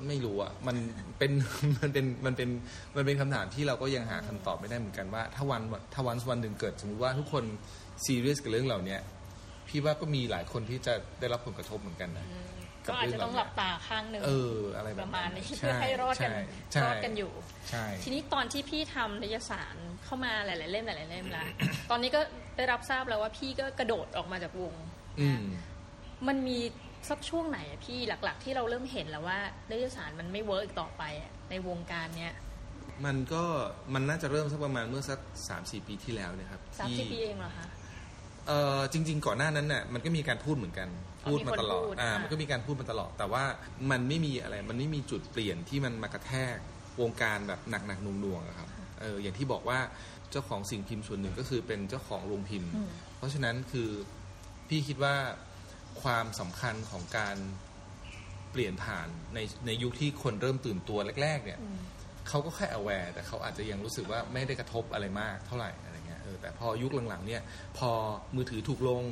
[SPEAKER 2] ไม่รู้อะมันเป็นมันเป็นมันเป็นมันเป็นคำถามที่เราก็ยังหาคำตอบไม่ได้เหมือนกันว่า ถ้าวันถ้าวันวันหนึ่งเกิดสมมติว่าทุกคนซีเรียสกับเรื่องเหล่าเนี้ย พี่ว่าก็มีหลายคนที่จะได้รับผลกระทบเหมือนกันนะ
[SPEAKER 1] ก็อาจจะต้องหลับตาข้างหนึ่ง
[SPEAKER 2] เอออะไรแบบ
[SPEAKER 1] ประมาณนี้
[SPEAKER 2] ใช่
[SPEAKER 1] เพื่อให้รอดกัน
[SPEAKER 2] ใช่
[SPEAKER 1] รอดกันอยู่
[SPEAKER 2] ใช่
[SPEAKER 1] ทีนี้ตอนที่พี่ทำนิยสารเข้ามาหลาย ๆ เล่มหลาย ๆ เล่มแล้วตอนนี้ก็ได้รับทราบแล้วว่าพี่ก็กระโดดออกมาจากวง
[SPEAKER 2] อืม
[SPEAKER 1] มันมีสักช่วงไหนอะพี่หลัก ๆ ที่เราเริ่มเห็นแล้วว่านิตยสารมันไม่ work อีกต่อไปอะในวงการเนี้ย
[SPEAKER 2] มันก็มันน่าจะเริ่มสักประมาณเมื่อสักสามสี่ปีที่แล้วเนะครับ
[SPEAKER 1] สาม
[SPEAKER 2] ที่
[SPEAKER 1] สิบปีเองเหรอคะ
[SPEAKER 2] ป เออจริง ๆ ก่อนหน้านั้นน่ะมันก็มีการพูดเหมือนกัน
[SPEAKER 1] อ๋อ
[SPEAKER 2] พูดมาตลอด
[SPEAKER 1] มีคนพูด
[SPEAKER 2] อ่า
[SPEAKER 1] อ่ามั
[SPEAKER 2] มันก็มีการพูดมาตลอด แต่ว่ามันไม่มีอะไรมันไม่มีจุดเปลี่ยนที่มันมากระแทกวงการแบบหนักๆหน่วงๆอะครับเอออย่างที่บอกว่าเจ้าของสิ่งพิมพ์ส่วนหนึ่งก็คือเป็นเจ้าของโรงพิมพ์
[SPEAKER 1] อืม
[SPEAKER 2] เพราะฉะนั้นคือพี่คิดว่าความสำคัญของการเปลี่ยนผ่านในในยุคที่คนเริ่มตื่นตัวแรก ๆ เนี่ย
[SPEAKER 1] อืม
[SPEAKER 2] เขาก็แค่ aware แต่เขาอาจจะยังรู้สึกว่าไม่ได้กระทบอะไรมากเท่าไหร่ อะไรเงี้ยเออแต่พอยุคหลังๆเนี่ยพอมือถือถูกลง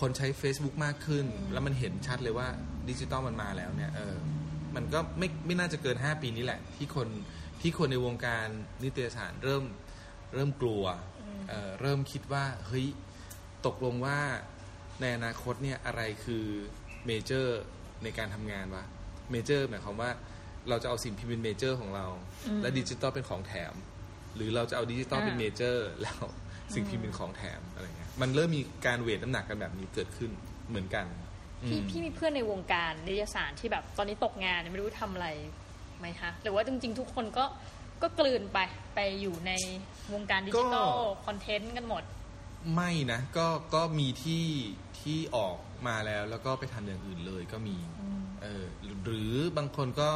[SPEAKER 2] คนใช้ Facebook มากขึ้น แล้วมันเห็นชัดเลยว่าดิจิตอลมันมาแล้วเนี่ยเออมันก็ไม่ไม่น่าจะเกิน 5 ปีนี้แหละ ที่คนที่คนในวงการนิตยสารเริ่มเริ่มกลัวเออเริ่มคิดว่าเฮ้ยตกลงว่าในอนาคตเนี่ยอะไรคือ major ในการทำงานวะ major หมายความว่าเราจะเอาสิ่งพิมพ์เป็น major ของเรา
[SPEAKER 1] อืม
[SPEAKER 2] และดิจิตอลเป็นของแถม หรือเราจะเอาดิจิตอลเป็น
[SPEAKER 1] อ่า
[SPEAKER 2] major แล้ว สิ่งพิมพ์เป็นของแถมอะไรเงี้ยมันเริ่มมีการ weight น้ำหนักกันแบบนี้เกิดขึ้นเหมือนกันอืม
[SPEAKER 1] พี่พี่มีเพื่อนในวงการนิตยสารที่แบบตอนนี้ตกงานไม่รู้ทำอะไรไหมคะหรือว่าจริง ๆ ทุกคนก็ก็กลืนไปไปอยู่ในวงการดิจิตอลคอนเทนต์กันหมด
[SPEAKER 2] ไม่นะ ก็ก็มีที่ที่ออกมาแล้วแล้วก็ไปทำอย่างอื่นเลยก็มีเออหรือหรือบางคนก็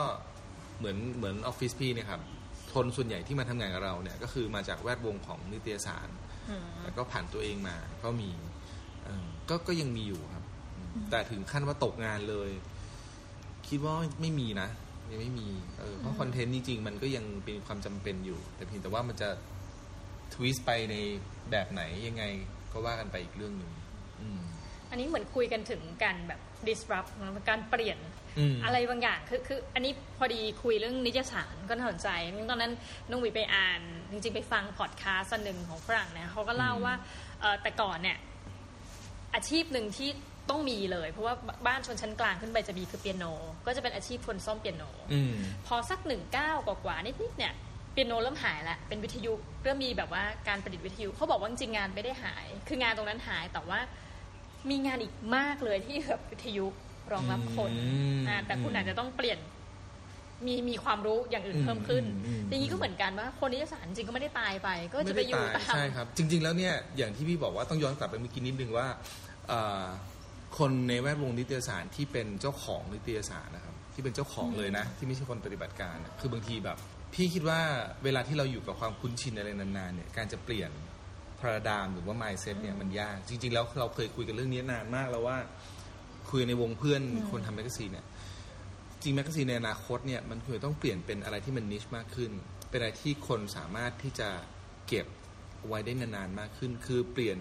[SPEAKER 2] เหมือนเหมือนออฟฟิศพี่เนี่ยครับคนส่วนใหญ่ที่มาทำงานกับเราเนี่ยก็คือมาจากแวดวงของนิตยสาร
[SPEAKER 1] อืม
[SPEAKER 2] แล้วก็ผ่านตัวเองมาก็มีเออก็ก็ยังมีอยู่ครับอืมแต่ถึงขั้นว่าตกงานเลย คิดว่าไม่มีนะยังไม่มีเออเพราะคอนเทนต์จริงๆมันก็ยังเป็นความจำเป็นอยู่ แต่เพียงแต่ว่ามันจะทวิสต์ไปในแบบไหนยังไงก็ว่ากันไปอีกเรื่องหนึ่งอืม
[SPEAKER 1] อันนี้เหมือนคุยกันถึงการแบบ disrupt นะการเปลี่ยน
[SPEAKER 2] อืม
[SPEAKER 1] อะไรบางอย่างคือคืออันนี้พอดีคุยเรื่องนิตยสารก็น่าสนใจตอนนั้นน้องหวีไปอ่าน จริงๆไปฟังพอดคาสต์อันหนึ่งของฝรั่งเนี่ยเขาก็เล่า
[SPEAKER 2] อืม
[SPEAKER 1] ว่าเอ่อแต่ก่อนเนี่ยอาชีพหนึ่งที่ต้องมีเลย เพราะว่าบ้านชนชั้นกลางขึ้นไปจะมีคือเปียโน ก็จะเป็นอาชีพคนซ่อมเปียโน
[SPEAKER 2] อืม
[SPEAKER 1] พอสักหนึ่งเก้ากว่าๆนิดๆเนี่ยเปียโนเริ่มหายแล้วเป็นวิทยุเริ่มมีแบบว่าการประดิษฐ์วิทยุเขาบอกว่าจริงๆงานไม่ได้หาย คืองานตรงนั้นหายแต่ว่ามีงานอีกมากเลยที่แบบวิทยุ รองรับคน
[SPEAKER 2] อืม
[SPEAKER 1] อ่าแต่คุณ
[SPEAKER 2] อืม
[SPEAKER 1] อาจจะต้องเปลี่ยนมีมีความรู้อย่างอื่น
[SPEAKER 2] อืม
[SPEAKER 1] เพิ่มขึ้น
[SPEAKER 2] อืมอืม
[SPEAKER 1] อย่างนี้ก็เหมือนกันว่าคนนิตยสารจริงๆก็ไม่ได้ตายไป ก็จะ
[SPEAKER 2] ไม่
[SPEAKER 1] ไป
[SPEAKER 2] ได้
[SPEAKER 1] อยู่
[SPEAKER 2] ตาย
[SPEAKER 1] ตาม
[SPEAKER 2] ใช่ครับ จริง ๆ แล้วเนี่ยอย่างที่พี่บอกว่าต้องย้อนกลับไปเมื่อกี้นิดนึงว่าเอ่อคนในแวดวงนิตยสารที่เป็นเจ้าของนิตยสารนะครับ ที่เป็นเจ้าของเลยนะ ที่ไม่ใช่คนปฏิบัติการน่ะคือบางทีแบบ พี่คิดว่าเวลาที่เราอยู่กับความคุ้นชินอะไรนานๆเนี่ยการจะเปลี่ยน paradigm หรือว่า mindset เนี่ยมันยาก จริง ๆ แล้วเราเคยคุยกันเรื่องนี้นานมากแล้วว่า คุยในวงเพื่อนคนทำแมกกาซีนเนี่ยจริงแมกกาซีนในอนาคตเนี่ยมันควรจะต้องเปลี่ยนเป็นอะไรที่มัน niche มากขึ้น เป็นอะไรที่คนสามารถที่จะเก็บไว้ได้นานๆมากขึ้น คือเปลี่ยน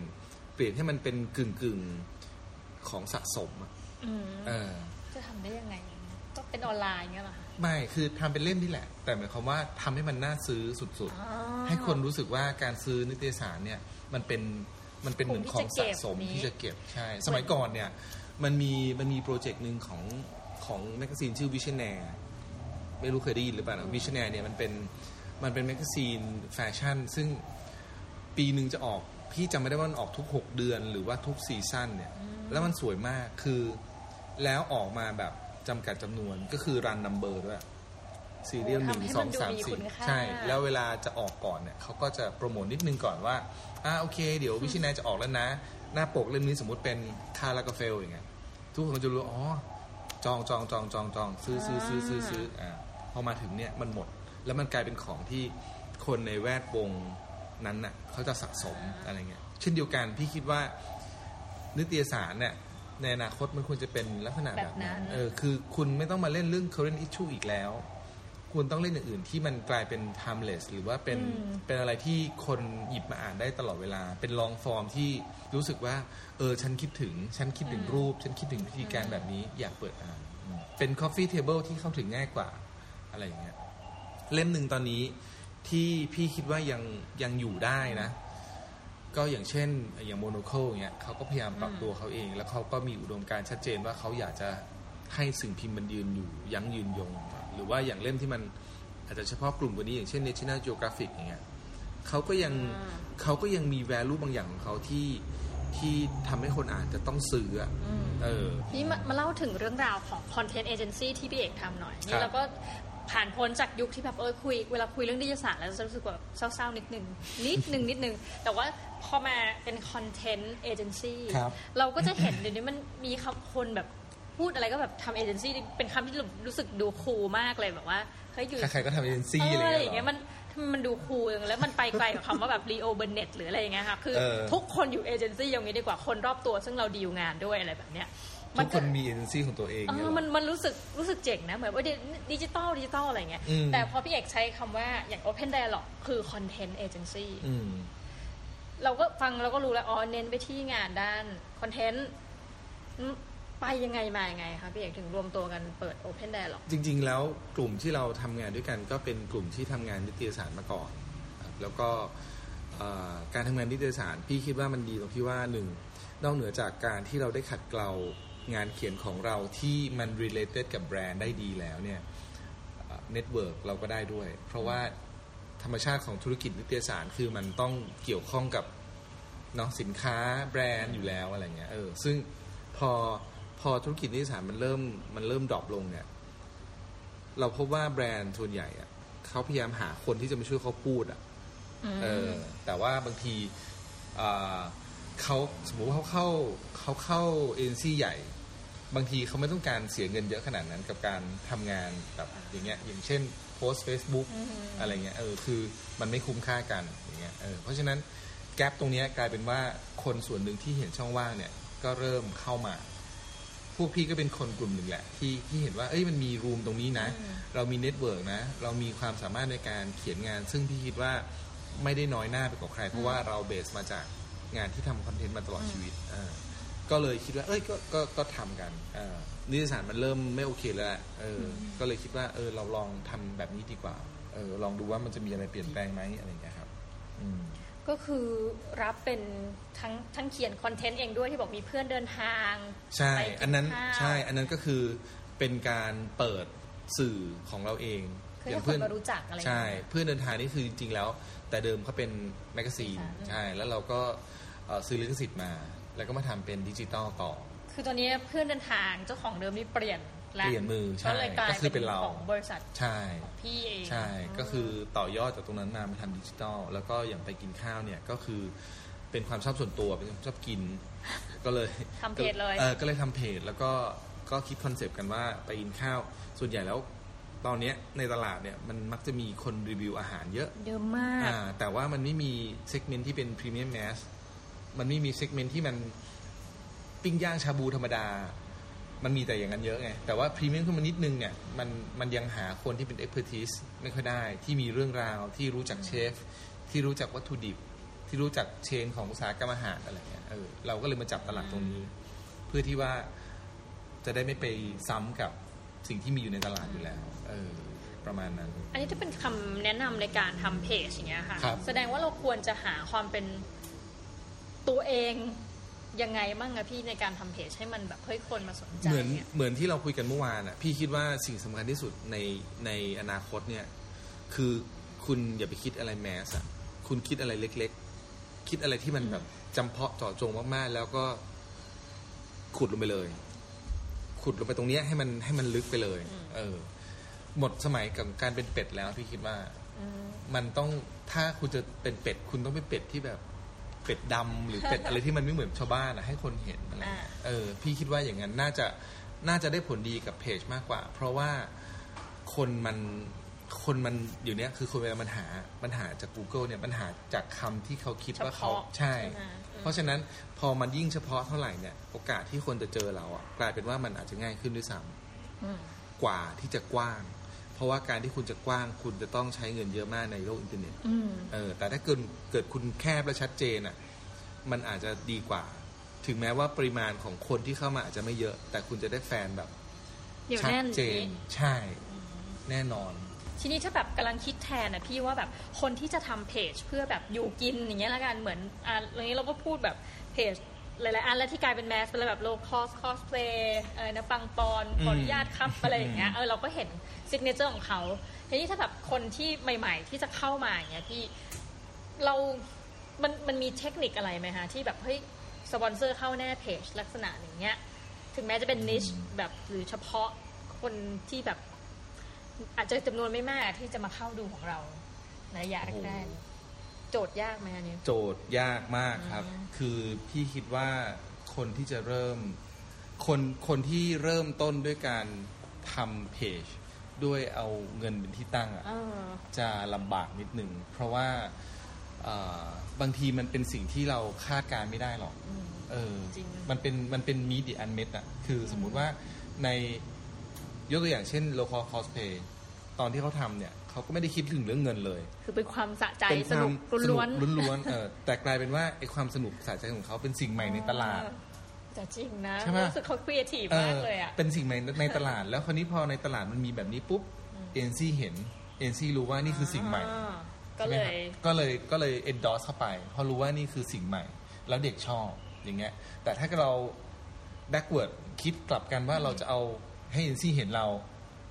[SPEAKER 2] เปลี่ยนให้มันเป็นกึ่งกึ่งๆของสะสมอะ
[SPEAKER 1] อืม
[SPEAKER 2] เออ
[SPEAKER 1] จะทำได้ยังไงก็เป็นออนไลน์เงี้ยเหรอคะ
[SPEAKER 2] ไม่คือทำเป็นเล่มนี่แหละ แต่หมายความว่าทำให้มันน่าซื้อสุด
[SPEAKER 1] อ๋อ
[SPEAKER 2] ๆให้คนรู้สึกว่าการซื้อนิตยสารเนี่ยมันเป็นมันเป็นเหมือนของสะสม
[SPEAKER 1] ที่
[SPEAKER 2] ที่
[SPEAKER 1] จะ
[SPEAKER 2] จะ
[SPEAKER 1] เก็
[SPEAKER 2] เก็
[SPEAKER 1] บบ
[SPEAKER 2] ใช่ สมัยก่อนเนี่ย มันมีมันมีโปรเจกต์หนึ่งของของแมกกาซีนชื่อ Visionaire ไม่รู้เคยได้ยินหรือเปล่า Visionaire เนี่ยมันเป็นมันเป็นแมกกาซีนแฟชั่น ซึ่งปีหนึ่งจะออก พี่จำไม่ได้ว่ามันออกทุก 6 เดือนหรือว่าทุกซีซั่นเนี่ย แล้วมันสวยมากคือแล้วออกมาแบบจำกัดจำนวนก็คือ run number ด้วย serial หนึ่งสองสามสี่
[SPEAKER 1] ทำให้มันดู
[SPEAKER 2] มี
[SPEAKER 1] คุ
[SPEAKER 2] สี่
[SPEAKER 1] ณค่า
[SPEAKER 2] ใช่ แล้วเวลาจะออกก่อนเนี่ยเขาก็จะโปรโมทนิดนึงก่อนว่าอ่าโอเค เดี๋ยว Visionaire จะออกแล้วนะหน้าปกเล่มนี้สมมุติเป็นคารากาเฟลอย่างเงี้ยทุกคนก็จะรู้อ๋อจองจองจองจองจองซื้อซื้อซื้อซื้อซื้ออ่าพอมาถึงเนี่ยมันหมด แล้วมันกลายเป็นของที่คนในแวดวงนั้นน่ะเขาจะสะสมอะไรเงี้ยเช่นเดียวกันพี่คิดว่านิตยสารเนี่ยในอนาคตมันควรจะเป็นลักษณะแบบนั้น
[SPEAKER 1] แบบนั้น
[SPEAKER 2] เออ คือคุณไม่ต้องมาเล่นเรื่อง current issue อีกแล้ว คุณต้องเล่นอย่างอื่นที่มันกลายเป็น timeless หรือว่าเป็นเป็นอะไรที่คนหยิบมาอ่านได้ตลอดเวลา เป็นลองฟอร์มที่รู้สึกว่า เออ ฉันคิดถึง ฉันคิดถึงรูป ฉันคิดถึงวิธีการแบบนี้อยากเปิดอ่านอืมเป็น coffee table ที่เข้าถึงง่ายกว่าอะไรอย่างเงี้ยเล่มหนึ่งตอนนี้ที่พี่คิดว่ายังยังอยู่ได้นะ ก็อย่างเช่นอย่างโมโนโคลเงี้ยเขาก็พยายามปรับตัวเขาเอง แล้วเขาก็มีอุดมการณ์ชัดเจนว่าเขาอยากจะให้สิ่งพิมพ์มันยืนอยู่ ยั้งยืนยง หรือว่าอย่างเล่มที่มันอาจจะเฉพาะกลุ่มกว่านี้อย่างเช่น National Geographic อย่างเงี้ยเขาก็ยังเขาก็ยังมี value บางอย่างของเขาที่ที่ทำให้คนอ่านจะต้องซื้ออะเออ
[SPEAKER 1] นี่มามาเล่าถึงเรื่องราวของคอนเทนต์เอเจนซี่ที่พี่เอกทำหน่อย
[SPEAKER 2] ครับนี่
[SPEAKER 1] เราก็ผ่านพ้นจากยุคที่แบบเออคุย เวลาคุยเรื่องนิตยสารแล้วจะรู้สึกแบบเศร้าๆนิดนึงนิดนึงนิดนึง แต่ว่าพอมาเป็นคอนเทนต์เอเจนซี่
[SPEAKER 2] ครับ
[SPEAKER 1] เราก็จะเห็นเดี๋ยวนี้มันมีคำคนแบบ พูดอะไรก็แบบทำเอเจนซี่เป็นคำที่รู้สึกดู cool มากเลยแบบว่าเฮ้ยอยู่
[SPEAKER 2] ใครๆก็ทำเอเจนซี่
[SPEAKER 1] เอ
[SPEAKER 2] ออะไร
[SPEAKER 1] อ
[SPEAKER 2] อ
[SPEAKER 1] อย่าง
[SPEAKER 2] ย่าง
[SPEAKER 1] เงี้
[SPEAKER 2] เงี้
[SPEAKER 1] ยมันทำไมมันดู cool จังแล้วมันไปไกลกับคำว่าแบบ Leo Burnett หรืออะไรอย่างเงี้ยค่ะคือ
[SPEAKER 2] เออ
[SPEAKER 1] ทุกคนอยู่เอเจนซี่อย่างนี้ดีกว่าคนรอบตัวซึ่งเราดีลงานด้วยอะไรแบบเนี้ย
[SPEAKER 2] ทุกคนมีเอเจนซี่ของตัวเอง
[SPEAKER 1] เออ
[SPEAKER 2] เนี่ย
[SPEAKER 1] อ
[SPEAKER 2] เหรอ
[SPEAKER 1] มันมันรู้สึกรู้สึกเจ๋งนะเหมือนว่าดิจิตอลดิจิตอลอะไรเงี้ย
[SPEAKER 2] อืม
[SPEAKER 1] แต่พอพี่เอกใช้คำว่าอย่าง Open Dialog คือ Content Agency
[SPEAKER 2] อืม
[SPEAKER 1] เราก็ฟังเราก็รู้แล้วอ๋อเน้นไปที่งานด้านคอนเทนต์ ไปยังไงมายังไงคะพี่เอกถึงรวมตัวกันเปิด Open Dialog
[SPEAKER 2] จริง ๆ แล้วกลุ่มที่เราทำงานด้วยกันก็เป็นกลุ่มที่ทำงานนิตยสารมาก่อนครับแล้วก็การทำงานนิตยสารพี่คิดว่ามันดีตรงที่ว่าหนึ่งนอกเหนือจากการที่เราได้ขัดเกลางานเขียนของเราที่มัน related กับแบรนด์ได้ดีแล้วเนี่ย network เราก็ได้ด้วย เพราะว่าธรรมชาติของธุรกิจนิตยสารคือมันต้องเกี่ยวข้องกับเนาะสินค้าแบรนด์อยู่แล้วอะไรเงี้ยเออซึ่งพอธุรกิจนิตยสารมันเริ่มมันเริ่ม drop ลงเนี่ย เราพบว่าแบรนด์ส่วนใหญ่อะเขาพยายามหาคนที่จะมาช่วยเขาพูดอะเออ แต่ว่าบางทีอ่าเขาสมมติว่าเขาเข้าเขาเข้าเอเจนซี่ใหญ่ บางทีเขาไม่ต้องการเสียเงินเยอะขนาดนั้นกับการทำงานแบบอย่างเงี้ย อย่างเช่นโพสต์ Facebook อะไรเงี้ยเออคือมันไม่คุ้มค่ากันอย่างเงี้ยเออเพราะฉะนั้น gap ตรงเนี้ยกลายเป็นว่าคนส่วนหนึ่งที่เห็นช่องว่างเนี่ย ก็เริ่มเข้ามา พวกพี่ก็เป็นคนกลุ่มหนึ่งแหละ ที่ที่เห็นว่าเอ้ยมันมี room ตรงนี้นะ เรามี network นะ เรามีความสามารถในการเขียนงาน ซึ่งพี่คิดว่าไม่ได้น้อยหน้าไปกว่าใคร เพราะว่าเรา base มาจากงานที่ทำคอนเทนต์มาตลอดชีวิตอ่าก็เลยคิดว่า เอ้ยก็ก็ก็ทำกันอ่านิตยสารมันเริ่มไม่โอเคแล้วแหละเอออก็เลยคิดว่าเออเราลองทำแบบนี้ดีกว่า เออลองดูว่ามันจะมีอะไรเปลี่ยนแปลงไหมอะไรอย่างเงี้ยครับ อืม
[SPEAKER 1] ก็คือรับเป็นทั้งทั้งเขียนคอนเทนต์เองด้วยที่บอกมีเพื่อนเดินทาง
[SPEAKER 2] ใช่
[SPEAKER 1] ไปกิ
[SPEAKER 2] อันนั้น
[SPEAKER 1] ข้าว
[SPEAKER 2] ใช่ อันนั้นก็คือเป็นการเปิดสื่อของเราเอง
[SPEAKER 1] คือให้คนมารู้จักอะไรอย่าง
[SPEAKER 2] ใช่
[SPEAKER 1] เงี้ย
[SPEAKER 2] เพื่อนเดินทางนี่คือจริงๆแล้ว แต่เดิมเขาเป็นแมกกาซีน
[SPEAKER 1] ค่ะ
[SPEAKER 2] ใช่แล้วเราก็เอ่อซื้อลิขสิทธิ์มา แล้วก็มาทำเป็นดิจิตอลต่อ
[SPEAKER 1] คือตอนนี้เพื่อนเดินทางเจ้าของเดิมนี่เปลี่ยน แล้ว
[SPEAKER 2] เปลี่ยนมือใช่
[SPEAKER 1] ก็เลยกลาย
[SPEAKER 2] ก็คือเป็นเรา
[SPEAKER 1] ของบริษัท
[SPEAKER 2] ใช่
[SPEAKER 1] พี่เอง
[SPEAKER 2] ใช่ ก็คือต่อยอดจากตรงนั้นมามาทำดิจิตอล แล้วก็อย่างไปกินข้าวเนี่ยก็คือเป็นความชอบส่วนตัว เป็นความชอบกิน ก็เลย
[SPEAKER 1] ทำเพจเลย
[SPEAKER 2] เออก็เลยทำเพจ แล้วก็ก็คิดคอนเซปต์กันว่าไปกินข้าว ส่วนใหญ่แล้วตอนเนี้ยในตลาดเนี่ยมันมักจะมีคนรีวิวอาหารเยอะ
[SPEAKER 1] เยอะมาก
[SPEAKER 2] อ่าแต่ว่ามันไม่มี segment ที่เป็น premium mass มันไม่มี segment ที่มันปิ้งย่างชาบูธรรมดา มันมีแต่อย่างนั้นเยอะไง แต่ว่าพรีเมียมขึ้นมานิดนึงเนี่ยมันมันยังหาคนที่เป็น expert ไม่ค่อยได้ ที่มีเรื่องราวที่รู้จักเชฟ ที่รู้จักวัตถุดิบ ที่รู้จัก chain ของอุตสาหกรรมอาหารอะไรเงี้ยเออเราก็เลยมาจับตลาดตรงนี้ เพื่อที่ว่าจะได้ไม่ไปซ้ำกับสิ่งที่มีอยู่ในตลาดอยู่แล้ว เออประมาณนั้น
[SPEAKER 1] อันนี้จะเป็นคำแนะนำในการทำเพจอย่างเงี้ยค่ะ
[SPEAKER 2] ครับ
[SPEAKER 1] แสดงว่าเราควรจะหาความเป็นตัวเอง ยังไงบ้างอะพี่ในการทำเพจให้มันแบบเฮ้ยคนมาสนใจ
[SPEAKER 2] เหมือน
[SPEAKER 1] เนี่ย
[SPEAKER 2] เหมือนที่เราคุยกันเมื่อวานอะพี่คิดว่าสิ่งสำคัญที่สุดในในอนาคตเนี่ย คือคุณอย่าไปคิดอะไรแมสอะคุณคิดอะไรเล็ก ๆ คิดอะไรที่มันแบบจำเพาะเจาะจงมากๆ แล้วก็ขุดลงไปเลย ขุดลงไปตรงเนี้ยให้มันให้มันลึกไปเลย เออ หมดสมัยกับการเป็นเป็ดแล้วพี่คิดว่า
[SPEAKER 1] อืม
[SPEAKER 2] มันต้องถ้าคุณจะเป็นเป็ด คุณต้องเป็นเป็ดที่แบบ เป็ดดำหรือเป็ดอะไรที่มันไม่เหมือนชาวบ้านอะให้คนเห็นอะไร
[SPEAKER 1] อ่า
[SPEAKER 2] เออ พี่คิดว่าอย่างนั้นน่าจะน่าจะได้ผลดีกับเพจมากกว่า เพราะว่าคนมันคนมันอยู่เนี้ยคือคนเวลามันหามันหาจาก Google เนี่ยมันหาจากคำที่เขาคิดว่าเขา
[SPEAKER 1] เฉพาะ
[SPEAKER 2] ใช่
[SPEAKER 1] ใช่ไหมอืม
[SPEAKER 2] เพราะฉะนั้นพอมันยิ่งเฉพาะเท่าไหร่เนี่ย โอกาสที่คนจะเจอเราอะกลายเป็นว่ามันอาจจะง่ายขึ้นด้วยซ้ำ
[SPEAKER 1] อืม
[SPEAKER 2] กว่าที่จะกว้าง เพราะว่าการที่คุณจะกว้างคุณจะต้องใช้เงินเยอะมากในโลกอินเทอร์เน็ต
[SPEAKER 1] อืม
[SPEAKER 2] เออแต่ถ้าเกิดเกิดคุณแคบและชัดเจนอะมันอาจจะดีกว่า ถึงแม้ว่าปริมาณของคนที่เข้ามาอาจจะไม่เยอะ แต่คุณจะได้แฟนแบบ
[SPEAKER 1] เดี๋ยว
[SPEAKER 2] ชั
[SPEAKER 1] แน่น
[SPEAKER 2] เจน
[SPEAKER 1] นี้
[SPEAKER 2] ใช่แน่นอน
[SPEAKER 1] ทีนี้ถ้าแบบกำลังคิดแทนนะพี่ว่าแบบคนที่จะทำเพจเพื่อแบบอยู่กินอย่างเงี้ยละกันเหมือนอ่าเรื่องนี้เราก็พูดแบบเพจ หลายๆอันแล้วที่กลายเป็น mass เป็นแบบ Lowcost Cosplay อะไรนะปังปอนขออนุญาตครับอะไรอย่างเงี้ยเออเราก็เห็น signature ของเขาทีนี้ถ้าแบบคนที่ใหม่ ๆ ที่จะเข้ามาอย่างเงี้ยพี่เรา มันมันมีเทคนิคอะไรไหมคะที่แบบเฮ้ยสปอนเซอร์เข้าแน่เพจลักษณะอย่างเงี้ย ถึงแม้จะเป็น niche แบบหรือเฉพาะคนที่แบบ อาจจะจำนวนไม่มากที่จะมาเข้าดูของเราในระยะ
[SPEAKER 2] โอ้โห
[SPEAKER 1] แรกๆ โจทย์ยากไหมอันนี้
[SPEAKER 2] โจทย์ยากมากครับ
[SPEAKER 1] อืม
[SPEAKER 2] คือพี่คิดว่าคนที่จะเริ่ม คนคนที่เริ่มต้นด้วยการทำเพจด้วยเอาเงินเป็นที่ตั้งอะ
[SPEAKER 1] เออ
[SPEAKER 2] จะลำบากนิดหนึ่งเพราะว่าเอ่อบางทีมันเป็นสิ่งที่เราคาดการณ์ไม่ได้หรอก
[SPEAKER 1] อืม
[SPEAKER 2] เออ
[SPEAKER 1] จริง
[SPEAKER 2] มันเป็นมันเป็นมีดีอันเม็ดอะคือสมมุติว่าในยกตัวอย่างเช่น Lowcost Cosplay ตอนที่เขาทำเนี่ย เขาก็ไม่ได้คิดถึงเรื่องเงินเลย
[SPEAKER 1] คือเป็นความสะใจ
[SPEAKER 2] เป็น
[SPEAKER 1] ส
[SPEAKER 2] ควา
[SPEAKER 1] นุกล้วนๆ
[SPEAKER 2] สนุกล้วนๆเออแต่กลายเป็นว่าไอ้ความสนุกสะใจของเขาเป็นสิ่งใหม่ในตลาด
[SPEAKER 1] เออแต่จริงนะ
[SPEAKER 2] ใช่ไหม
[SPEAKER 1] รู้สึกเขาครีเอทีฟ
[SPEAKER 2] เอ
[SPEAKER 1] มาก
[SPEAKER 2] อ
[SPEAKER 1] เลยอะ
[SPEAKER 2] เป็เป็นสิ่งใหม่ในตลาด แล้วคราวนี้พอในตลาดมันมีแบบนี้ปุ๊บเอเจนซี่เห็นเอเจนซี่รู้ว่านี่คือสิ่งใหม่
[SPEAKER 1] อ่าก็เล
[SPEAKER 2] ใช่ไหมครับก็เลยก็เลย endorse เข้าไปเพราะรู้ว่านี่คือสิ่งใหม่ แล้วเด็กชอบอย่างเงี้ย แต่ถ้าเรา backward คิดกลับกันว่าเราจะเอาให้เอ็นซี่เห็นเรา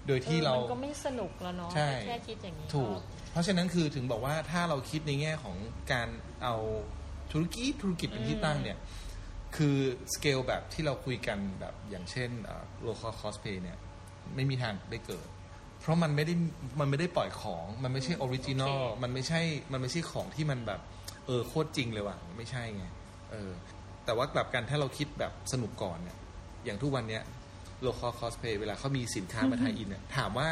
[SPEAKER 2] โดยที่เรา
[SPEAKER 1] มันก็ไม่สนุกแล้วเนาะ
[SPEAKER 2] ใช่
[SPEAKER 1] แค่คิดอย่างนี้
[SPEAKER 2] ถูก เพราะฉะนั้นคือถึงบอกว่าถ้าเราคิดในแง่ของการเอาธุรกิจธุรกิจเป็นที่ตั้งเนี่ย คือสเกลแบบที่เราคุยกันแบบอย่างเช่นเอ่อ Lowcost Cosplay เนี่ย ไม่มีทางได้เกิด เพราะมันไม่ได้มันไม่ได้ปล่อยของมันไม่ใช่ออริจินอล
[SPEAKER 1] โอเค
[SPEAKER 2] มันไม่ใช่มันไม่ใช่ของที่มันแบบ เออโคตรจริงเลยว่ะไม่ใช่ไงเออแต่ว่ากลับกันถ้าเราคิดแบบสนุกก่อนเนี่ยอย่างทุกวันเนี้ย Lowcost Cosplay เวลาเขามีสินค้ามา tie-in เนี่ยถามว่า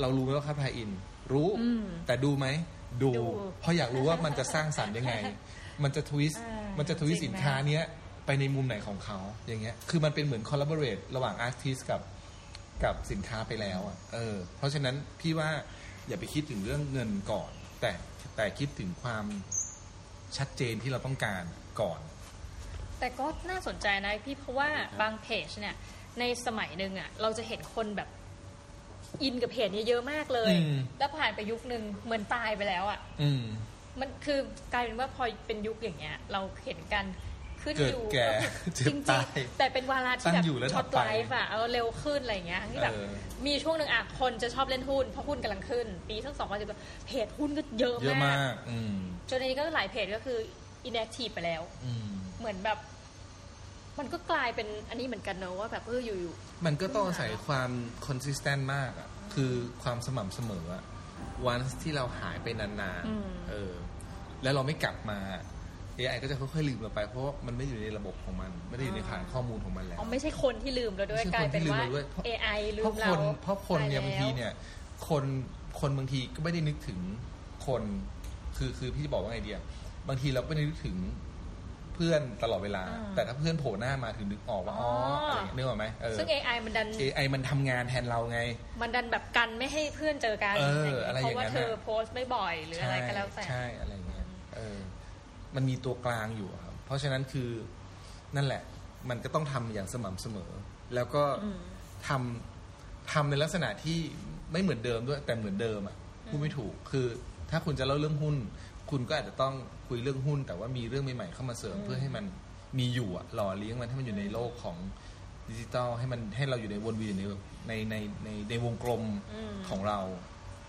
[SPEAKER 2] เรารู้ไหมว่าเขา tie-in รู้
[SPEAKER 1] อืม
[SPEAKER 2] แต่ดูไหมดู
[SPEAKER 1] ดู
[SPEAKER 2] เพราะอยากรู้ว่ามันจะสร้างสรรค์ยังไง มันจะ twist
[SPEAKER 1] อ่า
[SPEAKER 2] มันจะ twist
[SPEAKER 1] จริ
[SPEAKER 2] สิ
[SPEAKER 1] ง
[SPEAKER 2] นค้าเนี้ยไปในมุมไหนของเขาอย่างเงี้ย คือมันเป็นเหมือน collaborate ระหว่าง artist กับกับสินค้าไปแล้วอะเออ เพราะฉะนั้นพี่ว่าอย่าไปคิดถึงเรื่องเงินก่อน แต่แต่คิดถึงความชัดเจนที่เราต้องการก่อน
[SPEAKER 1] แต่ก็น่าสนใจนะพี่เพราะว่าบางเพจเนี่ย ในสมัยหนึ่งอะ เราจะเห็นคนแบบอินกับเพจนี้เยอะมากเลย
[SPEAKER 2] อืม
[SPEAKER 1] แล้วผ่านไปยุคหนึ่งเหมือนตายไปแล้วอะ
[SPEAKER 2] อืม
[SPEAKER 1] มันคือกลายเป็นว่าพอเป็นยุคอย่างเงี้ย เราเห็นกันขึ้น
[SPEAKER 2] เกิด
[SPEAKER 1] อยู่
[SPEAKER 2] แก่
[SPEAKER 1] จ
[SPEAKER 2] เจ็บ
[SPEAKER 1] ริง
[SPEAKER 2] ตาย
[SPEAKER 1] ๆแต่เป็นวาระที่
[SPEAKER 2] ตั้
[SPEAKER 1] แบ
[SPEAKER 2] ง
[SPEAKER 1] บ
[SPEAKER 2] อยู่แล้ว
[SPEAKER 1] ช็อต
[SPEAKER 2] ดับไป
[SPEAKER 1] ไลฟ์อะเอาเร็วขึ้นอะไรอย่างเงี้ยที่แบบ
[SPEAKER 2] เออ
[SPEAKER 1] มีช่วงหนึ่งอะคนจะชอบเล่นหุ้นเพราะหุ้นกำลังขึ้น ปีทั้งสองพันสิบเพจหุ้นก็เยอะ
[SPEAKER 2] เยอะ
[SPEAKER 1] มามา
[SPEAKER 2] กกอืม
[SPEAKER 1] จนในนี้ก็หลายเพจก็คือ inactive ไปแล้ว
[SPEAKER 2] อืม
[SPEAKER 1] เหมือนแบบ มันก็กลายเป็นอันนี้เหมือนกันเนอะว่าแบบเอออยู่
[SPEAKER 2] มันก็ต้องอาศัยความ consistent มากอะคือความสม่ำเสมออะวันที่เราหายไปนาน
[SPEAKER 1] อืม
[SPEAKER 2] ๆเออ แล้วเราไม่กลับมา AI ก็จะค่อยๆลืมเราไป เพราะว่ามันไม่อยู่ในระบบของมัน ไม่ได้อยู่ในฐานข้อมูลของมันแล้
[SPEAKER 1] ๆ
[SPEAKER 2] ว
[SPEAKER 1] อ๋อไม่ใช่คนที่ลืมเราด้วย
[SPEAKER 2] ไม่
[SPEAKER 1] ก
[SPEAKER 2] ใช่
[SPEAKER 1] ลาย
[SPEAKER 2] คน
[SPEAKER 1] เป็น
[SPEAKER 2] ที่ลืม
[SPEAKER 1] ว่า
[SPEAKER 2] เราด้วยเพราะ
[SPEAKER 1] AI ลื
[SPEAKER 2] เพราะ
[SPEAKER 1] ม
[SPEAKER 2] ค
[SPEAKER 1] เรา
[SPEAKER 2] นเพราะคนเนี่ย
[SPEAKER 1] ต
[SPEAKER 2] บางทีเนี่ย คนคนบางทีก็ไม่ได้นึกถึงคน คือคือพี่จะบอกว่าไงเดียบางทีเราก็ไม่ได้นึกถึงเพื่อนตลอดเวลา
[SPEAKER 1] อ่า
[SPEAKER 2] แต่ถ้าเพื่อนโผล่หน้ามาถึงนึกออกว่าอ๋อ
[SPEAKER 1] อ๋ออ
[SPEAKER 2] อะไรนึกออกไหมเออ
[SPEAKER 1] ซึ่ง AI มันดัน
[SPEAKER 2] AI มันทำงานแทนเราไง
[SPEAKER 1] มันดันแบบกันไม่ให้เพื่อนเจอกัน
[SPEAKER 2] เออ
[SPEAKER 1] อย่าง
[SPEAKER 2] อะไร
[SPEAKER 1] เงี้ย
[SPEAKER 2] อ
[SPEAKER 1] เพ
[SPEAKER 2] ย่างนั้น
[SPEAKER 1] ราะว่าเธอ
[SPEAKER 2] น่ะ
[SPEAKER 1] โพสต์ไม่บ่อยหรืออะไรก็แล้วแต่
[SPEAKER 2] ใช่อะไรเงี้ยเออมันมีตัวกลางอยู่อะครับเพราะฉะนั้นคือนั่นแหละ มันก็ต้องทำอย่างสม่ำเสมอ แล้วก็
[SPEAKER 1] อืม
[SPEAKER 2] ทำทำในลักษณะที่ไม่เหมือนเดิมด้วยแต่เหมือนเดิมอะพูดไม่ถูกคือถ้าคุณจะเล่าเรื่องหุ้น คุณก็อาจจะต้อง คุยเรื่องหุ้น แต่ว่ามีเรื่องใหม่ๆเข้ามาเสริมเพื่อให้มันมีอยู่อะหล่อเลี้ยงมันให้มันอยู่ในโลกของดิจิตอลให้มันให้เราอยู่ในวนเวียนในในในในในวงกลม
[SPEAKER 1] อืม
[SPEAKER 2] ของเรา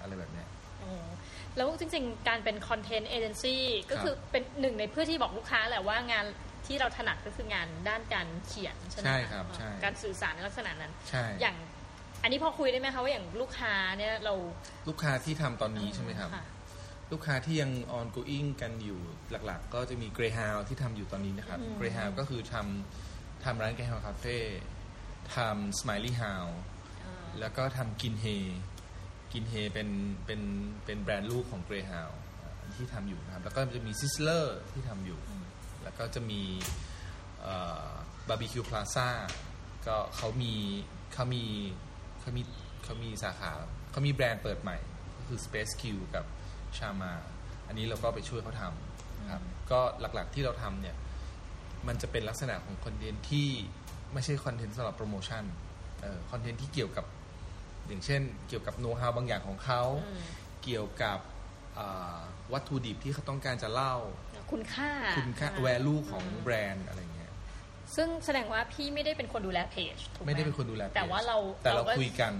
[SPEAKER 2] อะไรแบบเนี้ย
[SPEAKER 1] อ๋อแล้วจริงๆ การเป็นคอนเทนต์เอเจนซี่ก็
[SPEAKER 2] ครับ
[SPEAKER 1] คือเป็นหนึ่งในเพื่อที่บอกลูกค้าแหละว่างานที่เราถนัดก็คืองานด้านการเขียนใช่ไหม
[SPEAKER 2] ใช่ะครับใช่
[SPEAKER 1] การสื่อสารในลักษณะนั้น
[SPEAKER 2] ใช่
[SPEAKER 1] อย่างอันนี้พอคุยได้ไหมคะว่าอย่างลูกค้าเนี่ยเรา
[SPEAKER 2] ลูกค้าที่ทำตอนนี้ใช่ไหมครับะ ลูกค้าที่ยัง ongoing กันอยู่หลักๆ ก็จะมี Greyhound ที่ทำอยู่ตอนนี้นะครับ
[SPEAKER 1] อืม
[SPEAKER 2] Greyhound ก็คือทำทำร้าน Greyhound Cafe ทำ Smiley House
[SPEAKER 1] อ่า
[SPEAKER 2] แล้วก็ทำกินเฮกินเฮเป็นเป็นเป็นแบรนด์ลูกของ Greyhound ที่ทำอยู่นะครับ แล้วก็จะมี Sizzler ที่ทำอยู่ แล้วก็จะมีบาร์บีคิวพลาซ่าก็เขามีเขามีเขามีเขามีสาขาเขามีแบรนด์เปิดใหม่ ก็คือ Space Q กับ ฌานา อันนี้เราก็ไปช่วยเขาทำนะครับก็หลักๆที่เราทำเนี่ยมันจะเป็นลักษณะของคอนเทนต์ที่ไม่ใช่คอนเทนต์สำหรับโปรโมชั่นเอ่อคอนเทนต์ที่เกี่ยวกับ อย่างเช่น เกี่ยวกับโน้ตฮาวบางอย่างของเขา
[SPEAKER 1] อืม
[SPEAKER 2] เกี่ยวกับอ่าวัตถุดิบที่เขาต้องการจะเล่า
[SPEAKER 1] คุณค่า
[SPEAKER 2] คุณค่า
[SPEAKER 1] อ่า
[SPEAKER 2] value ของแบรนด์อะไรเงี้ย
[SPEAKER 1] ซึ่งแสดงว่าพี่ไม่ได้เป็นคนดูแลเพจถูกห
[SPEAKER 2] ไม่ได้เป็นคนดูแล
[SPEAKER 1] แต่ว่าเรา
[SPEAKER 2] แต่เรา
[SPEAKER 1] ก็
[SPEAKER 2] คุยกัน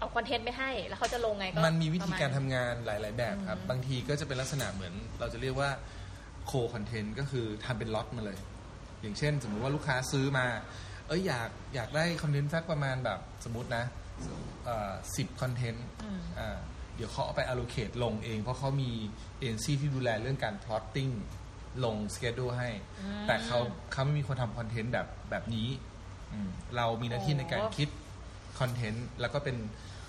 [SPEAKER 1] เอาคอนเทนต์ไปให้ แล้วเขาจะลงไงก็
[SPEAKER 2] มันมีวิธีการ
[SPEAKER 1] ปะ
[SPEAKER 2] ทำ
[SPEAKER 1] มณ
[SPEAKER 2] งานหลาย ๆ แบบครับ บางทีก็จะเป็นลักษณะเหมือน เราจะเรียกว่า co-content ก็คือทำเป็นล็อตมาเลย อย่างเช่น สมมุติว่าลูกค้าซื้อมา เอ้ยอยากอยากได้คอนเทนต์สักประมาณแบบสมมตินะสิบคอนเทนต์
[SPEAKER 1] อืม
[SPEAKER 2] อ่าเดี๋ยวเขาเอาไป allocate ลงเอง เพราะเขามีเอ็นซีที่ดูแลเรื่องการ plotting ลง schedule ให้ แต่เขาเขาไม่มีคนทำคอนเทนต์แบบแบบนี้อืมเรามีหน้าที่ในการคิดคอนเทนต์แล้วก็เป็น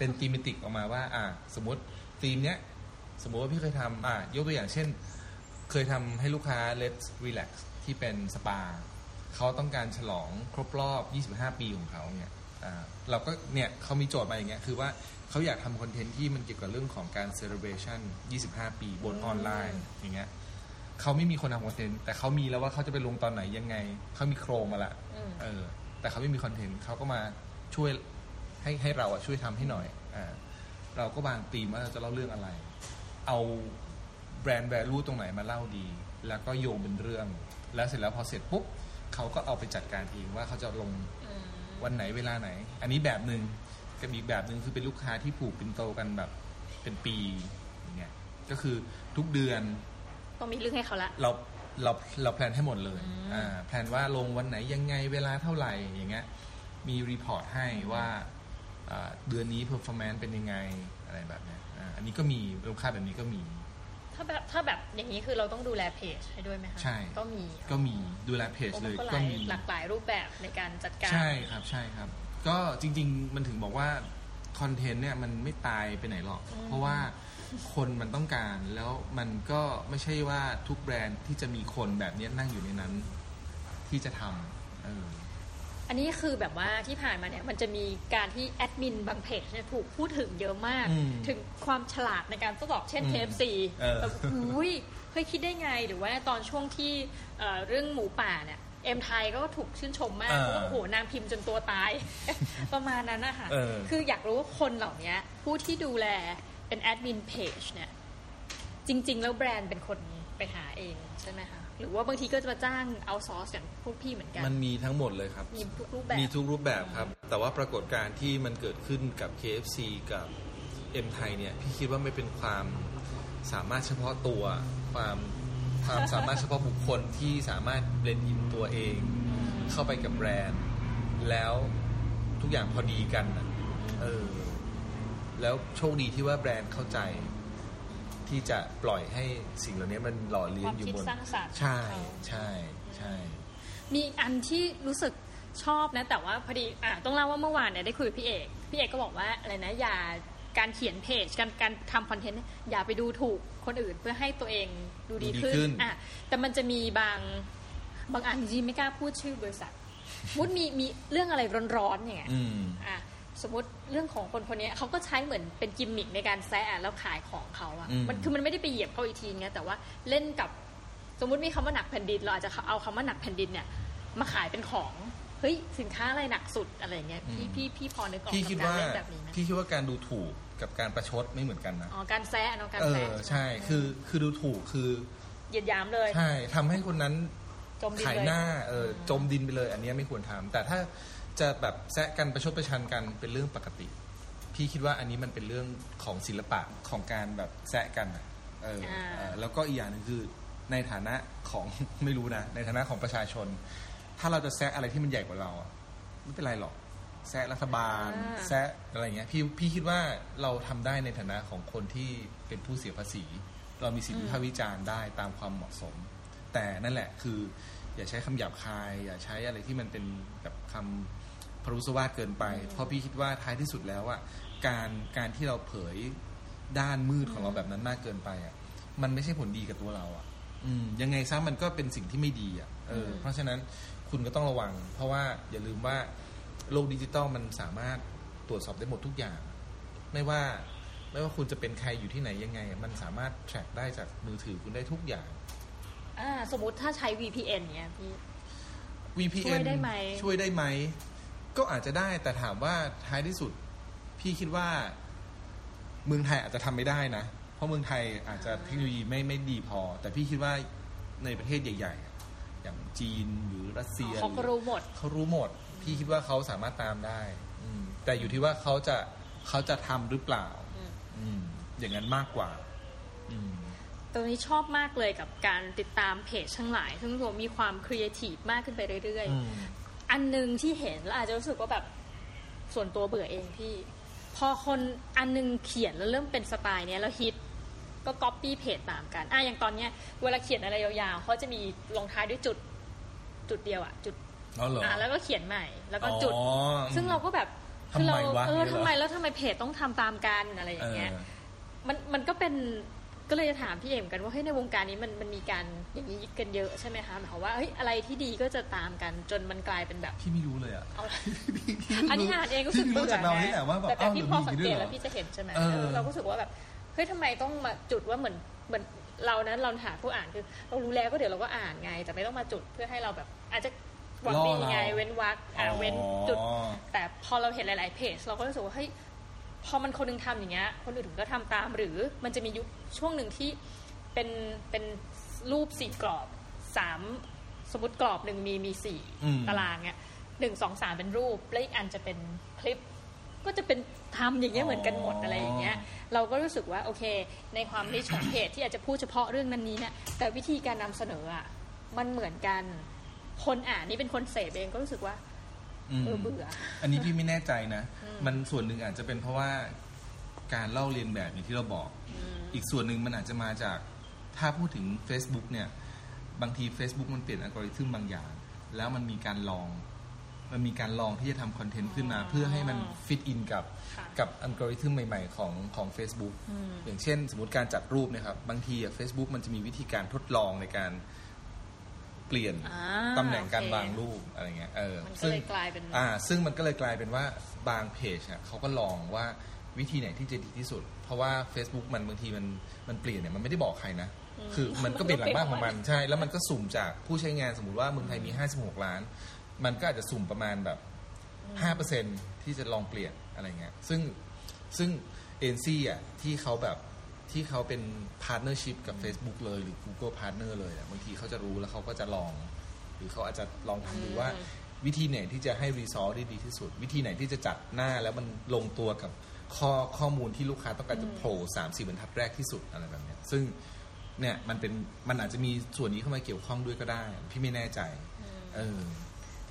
[SPEAKER 2] เป็น thematic ออกมาว่า อ่า สมมติธีมเนี้ย สมมติว่าพี่เคยทำอ่ายกตัวอย่างเช่น เคยทำให้ลูกค้า Let's Relax ที่เป็นสปาเขาต้องการฉลองครบรอบ 25 ปีของเขาเนี่ยอ่าเราก็เนี่ยเขามีโจทย์มาอย่างเงี้ยคือว่าเขาอยากทำคอนเทนต์ที่มันเกี่ยวกับเรื่องของการ celebration 25 ปีบนออนไลน์อย่างเงี้ยเขาไม่มีคนทำคอนเทนต์แต่เขามีแล้วว่าเขาจะไปลงตอนไหนยังไงเขามีโครงมาละ
[SPEAKER 1] อืม
[SPEAKER 2] เออ แต่เขาไม่มีคอนเทนต์เขาก็มาช่วย ให้ให้เราอะช่วยทำให้หน่อยอ่าเราก็วางธีมว่าเราจะเล่าเรื่องอะไร เอาแบรนด์แวลูตรงไหนมาเล่าดี แล้วก็โยงเป็นเรื่อง แล้วเสร็จแล้วพอเสร็จปุ๊บเขาก็เอาไปจัดการเองว่าเขาจะลง
[SPEAKER 1] อืม
[SPEAKER 2] วันไหนเวลาไหน อันนี้แบบหนึ่งกับอีกแบบหนึ่งคือเป็นลูกค้าที่ผูกปินโตกันแบบเป็นปีอย่างเงี้ยก็คือทุกเดือน
[SPEAKER 1] ต้องมีเรื่องให้เขาละ
[SPEAKER 2] เราเราเราแพลนให้หมดเลย
[SPEAKER 1] อืม
[SPEAKER 2] อ่าแพลนว่าลงวันไหนยังไงเวลาเท่าไหร่อย่างเงี้ยมี report ให้ว่าอ่า เดือนนี้ performance เป็นยังไงอะไรแบบเนี้ยอ่าอันนี้ก็มีลูกค้าแบบนี้ก็มี
[SPEAKER 1] ถ้าแบบถ้าแบบอย่างนี้คือเราต้องดูแลเพจให้ด้วยไหมคะ
[SPEAKER 2] ใช่
[SPEAKER 1] ก็มี
[SPEAKER 2] ก็มีดูแลเพจ
[SPEAKER 1] โอ้
[SPEAKER 2] เล
[SPEAKER 1] มัน
[SPEAKER 2] ย
[SPEAKER 1] ก็ห
[SPEAKER 2] ก็
[SPEAKER 1] ลาย
[SPEAKER 2] มี
[SPEAKER 1] หลากหลายรูปแบบในการจัดการ
[SPEAKER 2] ใช่ครับใช่ครับ ก็จริง ๆ มันถึงบอกว่าคอนเทนต์เนี่ยมันไม่ตายไปไหนหรอก
[SPEAKER 1] อืม
[SPEAKER 2] เพราะว่าคนมันต้องการแล้วมันก็ไม่ใช่ว่าทุกแบรนด์ที่จะมีคนแบบเนี้ยนั่งอยู่ในนั้น ที่จะทำเออ
[SPEAKER 1] อันนี้คือแบบว่าที่ผ่านมาเนี่ยมันจะมีการที่แอดมินบางเพจเนี่ยถูกพูดถึงเยอะมาก
[SPEAKER 2] อืม
[SPEAKER 1] ถึงความฉลาดในการทดสอบเช่น
[SPEAKER 2] อืม
[SPEAKER 1] KFC
[SPEAKER 2] เออ
[SPEAKER 1] แบบอุ้ยเคยคิดได้ไงหรือว่าตอนช่วงที่เอ่อเรื่องหมูป่าเนี่ยเอ็มไทยก็ถูกชื่นชมมากเพราะว่าโอ้โหนางพิมพ์จนตัวตาย ประมาณนั้นนะคะ
[SPEAKER 2] เออ
[SPEAKER 1] คืออยากรู้ว่าคนเหล่านี้ผู้ที่ดูแลเป็นแอดมินเพจเนี่ยจริง ๆ แล้วแบรนด์เป็นคนไปหาเองใช่ไหมคะ หรือว่าบางทีก็จะมาจ้าง outsource อย่างพวกพี่เหมือนกัน
[SPEAKER 3] มันมีทั้งหมดเลยครับ
[SPEAKER 1] มีทุกรูปแบบ
[SPEAKER 3] มีทุกรูปแบบครับ แต่ว่าปรากฏการณ์ที่มันเกิดขึ้นกับ KFC กับ M ไทยเนี่ยพี่คิดว่าไม่เป็นความสามารถเฉพาะตัวความความสามารถเฉพาะบุคคลที่สามารถ blend in ตัวเอง เข้าไปกับแบรนด์ แล้วทุกอย่างพอดีกันน่ะเออแล้วโชคดีที่ว่าแบรนด์เข้าใจ ที่จะปล่อยให้สิ่งเหล่านี้มันหล่อเลี้ยงอยู่บน
[SPEAKER 1] ความคิดสร้างสรรค์
[SPEAKER 3] ใช่
[SPEAKER 1] ของเขา
[SPEAKER 3] ใช่ใช่
[SPEAKER 1] มีอันที่รู้สึกชอบนะ แต่ว่าพอดีอะต้องเล่าว่าเมื่อวานเนี่ยได้คุยกับพี่เอก พี่เอกก็บอกว่าอะไรนะอย่าการเขียนเพจการการทำคอนเทนต์เนี่ยอย่าไปดูถูกคนอื่นเพื่อให้ตัวเองดูดี
[SPEAKER 3] ดูดี
[SPEAKER 1] ขึ้น
[SPEAKER 3] ขึ้น
[SPEAKER 1] อะแต่มันจะมีบางบางอันจริงๆไม่กล้าพูดชื่อบริษัทมุดมีมีเรื่องอะไรร้อนๆอย่างเงี้ย
[SPEAKER 3] อืม
[SPEAKER 1] อะ สมมติเรื่องของคนคนนี้เขาก็ใช้เหมือนเป็นกิมมิคในการแซะแล้วขายของเขาอะ
[SPEAKER 3] อืม
[SPEAKER 1] มันคือมันไม่ได้ไปเหยียบเขาอีกทีไงแต่ว่าเล่นกับสมมุติมีคำว่าหนักแผ่นดิน เราอาจจะเอาคำว่าหนักแผ่นดินเนี่ย มาขายเป็นของเฮ้ยสินค้าอะไรหนักสุดอะไรอย่างเงี้ยพี่
[SPEAKER 3] อืม
[SPEAKER 1] พี่พี่พอนึกออก
[SPEAKER 2] พี่
[SPEAKER 1] กับ
[SPEAKER 2] คิด
[SPEAKER 1] การ
[SPEAKER 2] ว่า
[SPEAKER 1] เล่นแบบนี้ไหม
[SPEAKER 2] พี่คิดว่าการดูถูกกับการประชดไม่เหมือนกันนะ
[SPEAKER 1] อ๋อการแซะเนาะการ
[SPEAKER 2] เอ
[SPEAKER 1] แซะ
[SPEAKER 2] อใช่คือคือดูถูกคือ
[SPEAKER 1] เหยียดหยามเลย
[SPEAKER 2] ใช่ทำให้คนนั้น
[SPEAKER 1] จมดิน
[SPEAKER 2] ขาย
[SPEAKER 1] เลย
[SPEAKER 2] หน้าเออจมดินไปเลย อันเนี้ยไม่ควรทำแต่ถ้า จะแบบแซะกันประชดประชันกันเป็นเรื่องปกติ พี่คิดว่าอันนี้มันเป็นเรื่องของศิลปะของการแบบแซะกันอะเอออาเออแล้วก็อีกอย่างหนึ่งคือในฐานะของ ไม่รู้นะในฐานะของประชาชน ถ้าเราจะแซะอะไรที่มันใหญ่กว่าเราอะไม่เป็นไรหรอก แซะรัฐบาล แซะอะไรเงี้ยพี่พี่คิดว่าเราทำได้ในฐานะของคนที่เป็นผู้เสียภาษี เรามีสิทธิวิพากษ์วิจารณ์ได้ตามความเหมาะสม แต่นั่นแหละคือ อย่าใช้คำหยาบคาย อย่าใช้อะไรที่มันเป็นแบบคำ พรุสวาทเกินไป เพราะพี่คิดว่าท้ายที่สุดแล้วอะการการที่เราเผยด้านมืดของเราแบบนั้นมากเกินไปอะมันไม่ใช่ผลดีกับตัวเราอะอืมยังไงซะมันก็เป็นสิ่งที่ไม่ดีอะเออ เพราะฉะนั้นคุณก็ต้องระวัง เพราะว่าอย่าลืมว่าโลกดิจิตอลมันสามารถตรวจสอบได้หมดทุกอย่าง ไม่ว่าไม่ว่าคุณจะเป็นใครอยู่ที่ไหนยังไง มันสามารถ track ได้จากมือถือคุณได้ทุกอย่าง
[SPEAKER 1] อ่า สมมติถ้าใช้ VPN เนี่ยพี่
[SPEAKER 2] VPN
[SPEAKER 1] ช่วยได้ไหม
[SPEAKER 2] ช่วยได้ไหม ก็อาจจะได้แต่ถามว่าท้ายที่สุด พี่คิดว่า เมืองไทยอาจจะทำไม่ได้นะ เพราะเมืองไทยอาจจะเทคโนโลยีไม่ไม่ดีพอ แต่พี่คิดว่าในประเทศใหญ่ ๆอะอย่างจีนหรือรัสเซีย
[SPEAKER 1] เขาก็รู้หมด
[SPEAKER 2] เขารู้หมด พี่คิดว่าเขาสามารถตามได้ อืมแต่อยู่ที่ว่าเขาจะเขาจะทำหรือเปล่า
[SPEAKER 1] อืม
[SPEAKER 2] อืม อย่างนั้นมากกว่า อืม
[SPEAKER 1] ตรงนี้ชอบมากเลยกับการติดตามเพจทั้งหลาย ซึ่งรวมมีความครีเอทีฟมากขึ้นไปเรื่อย
[SPEAKER 2] อืม
[SPEAKER 1] ๆ อันหนึ่งที่เห็นแล้วอาจจะรู้สึกว่าแบบส่วนตัวเบื่อเองพี่ พอคนอันนึงเขียนแล้วเริ่มเป็นสไตล์เนี้ยแล้วฮิตก็ก๊อปปี้เพจตามกันอะอย่างตอนเนี้ยเวลาเขียนอะไรยาวๆเขาจะมีลงท้ายด้วยจุดจุดเดียวอะ จุด
[SPEAKER 2] อ๋อเหรอ
[SPEAKER 1] อะแล้วก็เขียนใหม่ แล้วก็จุด
[SPEAKER 2] อ๋อ
[SPEAKER 1] ซึ่งเราก็แบบ
[SPEAKER 2] ทำไม
[SPEAKER 1] เรา
[SPEAKER 2] วะ
[SPEAKER 1] เออ
[SPEAKER 2] เนี่ยเหรอ
[SPEAKER 1] ทำไมแล้วทำไมเพจต้องทำตามกันอะไรอ
[SPEAKER 2] เอย่าง
[SPEAKER 1] เงี้ย
[SPEAKER 2] อ
[SPEAKER 1] มันมันก็เป็น ก็เลยจะถามพี่เอ็มกันว่าเฮ้ยในวงการนี้มันมันมีการอย่างนี้กันเยอะใช่ไหมคะหมายความว่าเฮ้ยอะไรที่ดีก็จะตามกันจนมันกลายเป็นแบบ
[SPEAKER 2] พี่ไม่รู้เลยอะ
[SPEAKER 1] เอา
[SPEAKER 2] พี่พี่
[SPEAKER 1] อันนี้อ่านเองก็รู้สึก
[SPEAKER 2] พี่
[SPEAKER 1] เบื่
[SPEAKER 2] รู้
[SPEAKER 1] อ
[SPEAKER 2] จากเรานี่แหละว่าแบบ
[SPEAKER 1] แต่แต่
[SPEAKER 2] อ้าว
[SPEAKER 1] พี่
[SPEAKER 2] เดี๋ยว
[SPEAKER 1] พอ
[SPEAKER 2] มี
[SPEAKER 1] สัง
[SPEAKER 2] ด้ว
[SPEAKER 1] เก
[SPEAKER 2] ย
[SPEAKER 1] ต
[SPEAKER 2] เหร
[SPEAKER 1] แล้ว
[SPEAKER 2] อ
[SPEAKER 1] พี่จะเห็นใช่ไหม
[SPEAKER 2] เออ
[SPEAKER 1] เออเราก็รู้สึกว่าแบบเฮ้ยทำไมต้องมาจุดว่าเหมือนเหมือนเรานั้นเราหาผู้อ่านคือเรารู้แล้วก็เดี๋ยวเราก็อ่านไง แต่ไม่ต้องมาจุดเพื่อให้เราแบบ อาจจะหวังดีไงเว้นวรรคอะเว้นจุด
[SPEAKER 2] อ๋อ
[SPEAKER 1] แต่พอเราเห็นหลาย ๆ เพจเราก็รู้สึกว่าเฮ้ย พอมันคนหนึงทำอย่างเงี้ย คนอื่นก็ทำตาม หรือมันจะมียุคช่วงหนึ่งที่เป็นเป็นรูปสี่กรอบสามสมมติกรอบหนึ่งมีมีสี่
[SPEAKER 2] อืม
[SPEAKER 1] ตารางเนี่ยหนึ่งสองสามเป็นรูป แล้วอีกอันจะเป็นคลิป ก็จะเป็นทำอย่างเงี้ยเหมือนกันหมดอะไรอย่างเงี้ย เราก็รู้สึกว่าโอเค ในความนิชของเพจที่อาจจะพูดเฉพาะเรื่องนั้นนี้เนี่ยแต่วิธีการนำเสนออะมันเหมือนกันคนอ่านนี่เป็นคนเสพเองก็รู้สึกว่า
[SPEAKER 2] ม
[SPEAKER 1] เออเบื่อ
[SPEAKER 2] อันนี้พี่ไม่แน่ใจนะ มันส่วนหนึ่งอาจจะเป็นเพราะว่าการเล่าเรียนแบบอย่างที่เราบอก อีกส่วนหนึ่งมันอาจจะมาจากถ้าพูดถึง Facebook เนี่ย บางที Facebook มันเปลี่ยนอัลกอริทึมบางอย่าง แล้วมันมีการลอง มันมีการลองที่จะทำคอนเทนต์ขึ้นมา
[SPEAKER 1] อ๋อ
[SPEAKER 2] เพื่อให้มัน fit in กับ
[SPEAKER 1] ค่ะ
[SPEAKER 2] กับอัลกอริทึมใหม่ ๆ ของของ Facebook อย่างเช่น สมมติการจัดรูปเนะครับ บางทีอะ Facebook มันจะมีวิธีการทดลองในการ เปลี่ยน
[SPEAKER 1] อ่า
[SPEAKER 2] ตำแหน่งการ
[SPEAKER 1] โอเค
[SPEAKER 2] วางรูปอะไรเงี้ยเออ
[SPEAKER 1] มันก็
[SPEAKER 2] ซึ่ง
[SPEAKER 1] เลยกลายเป็น
[SPEAKER 2] อ่า ซึ่งมันก็เลยกลายเป็นว่าบางเพจอะเขาก็ลองว่าวิธีไหนที่จะดีที่สุด เพราะว่า Facebook มันบางทีมันมันเปลี่ยนเนี่ยมันไม่ได้บอกใครนะ คือมันก็เป็นหลังบ้านของมันใช่ แล้วมันก็สุ่มจากผู้ใช้งานสมมติว่าเมืองไทยมี 56 ล้าน มันก็อาจจะสุ่มประมาณแบบ 5%ที่จะลองเปลี่ยนอะไรเงี้ยซึ่งซึ่งเอ็นซี่อะที่เขาแบบ ที่เขาเป็นพาร์ n เนอร์ชิพกับ Facebook เลยหรือ Google Partner เลยอะบางทีเขาจะรู้แล้วเขาก็จะลอง หรือเขาอาจจะลองทำดูว่าวิธีไหนที่จะให้ result ได้ดีที่สุด วิธีไหนที่จะจัดหน้าแล้วมันลงตัวกับข้อข้อมูลที่ลูกค้าต้องการจะโผล่สามสี่บรรทัดแรกที่สุดอะไรแบบเนี้ยซึ่งเนี่ยมันเป็นมันอาจจะมีส่วนนี้เข้ามาเกี่ยวข้องด้วยก็ได้ พี่ไม่แน่ใจ เออ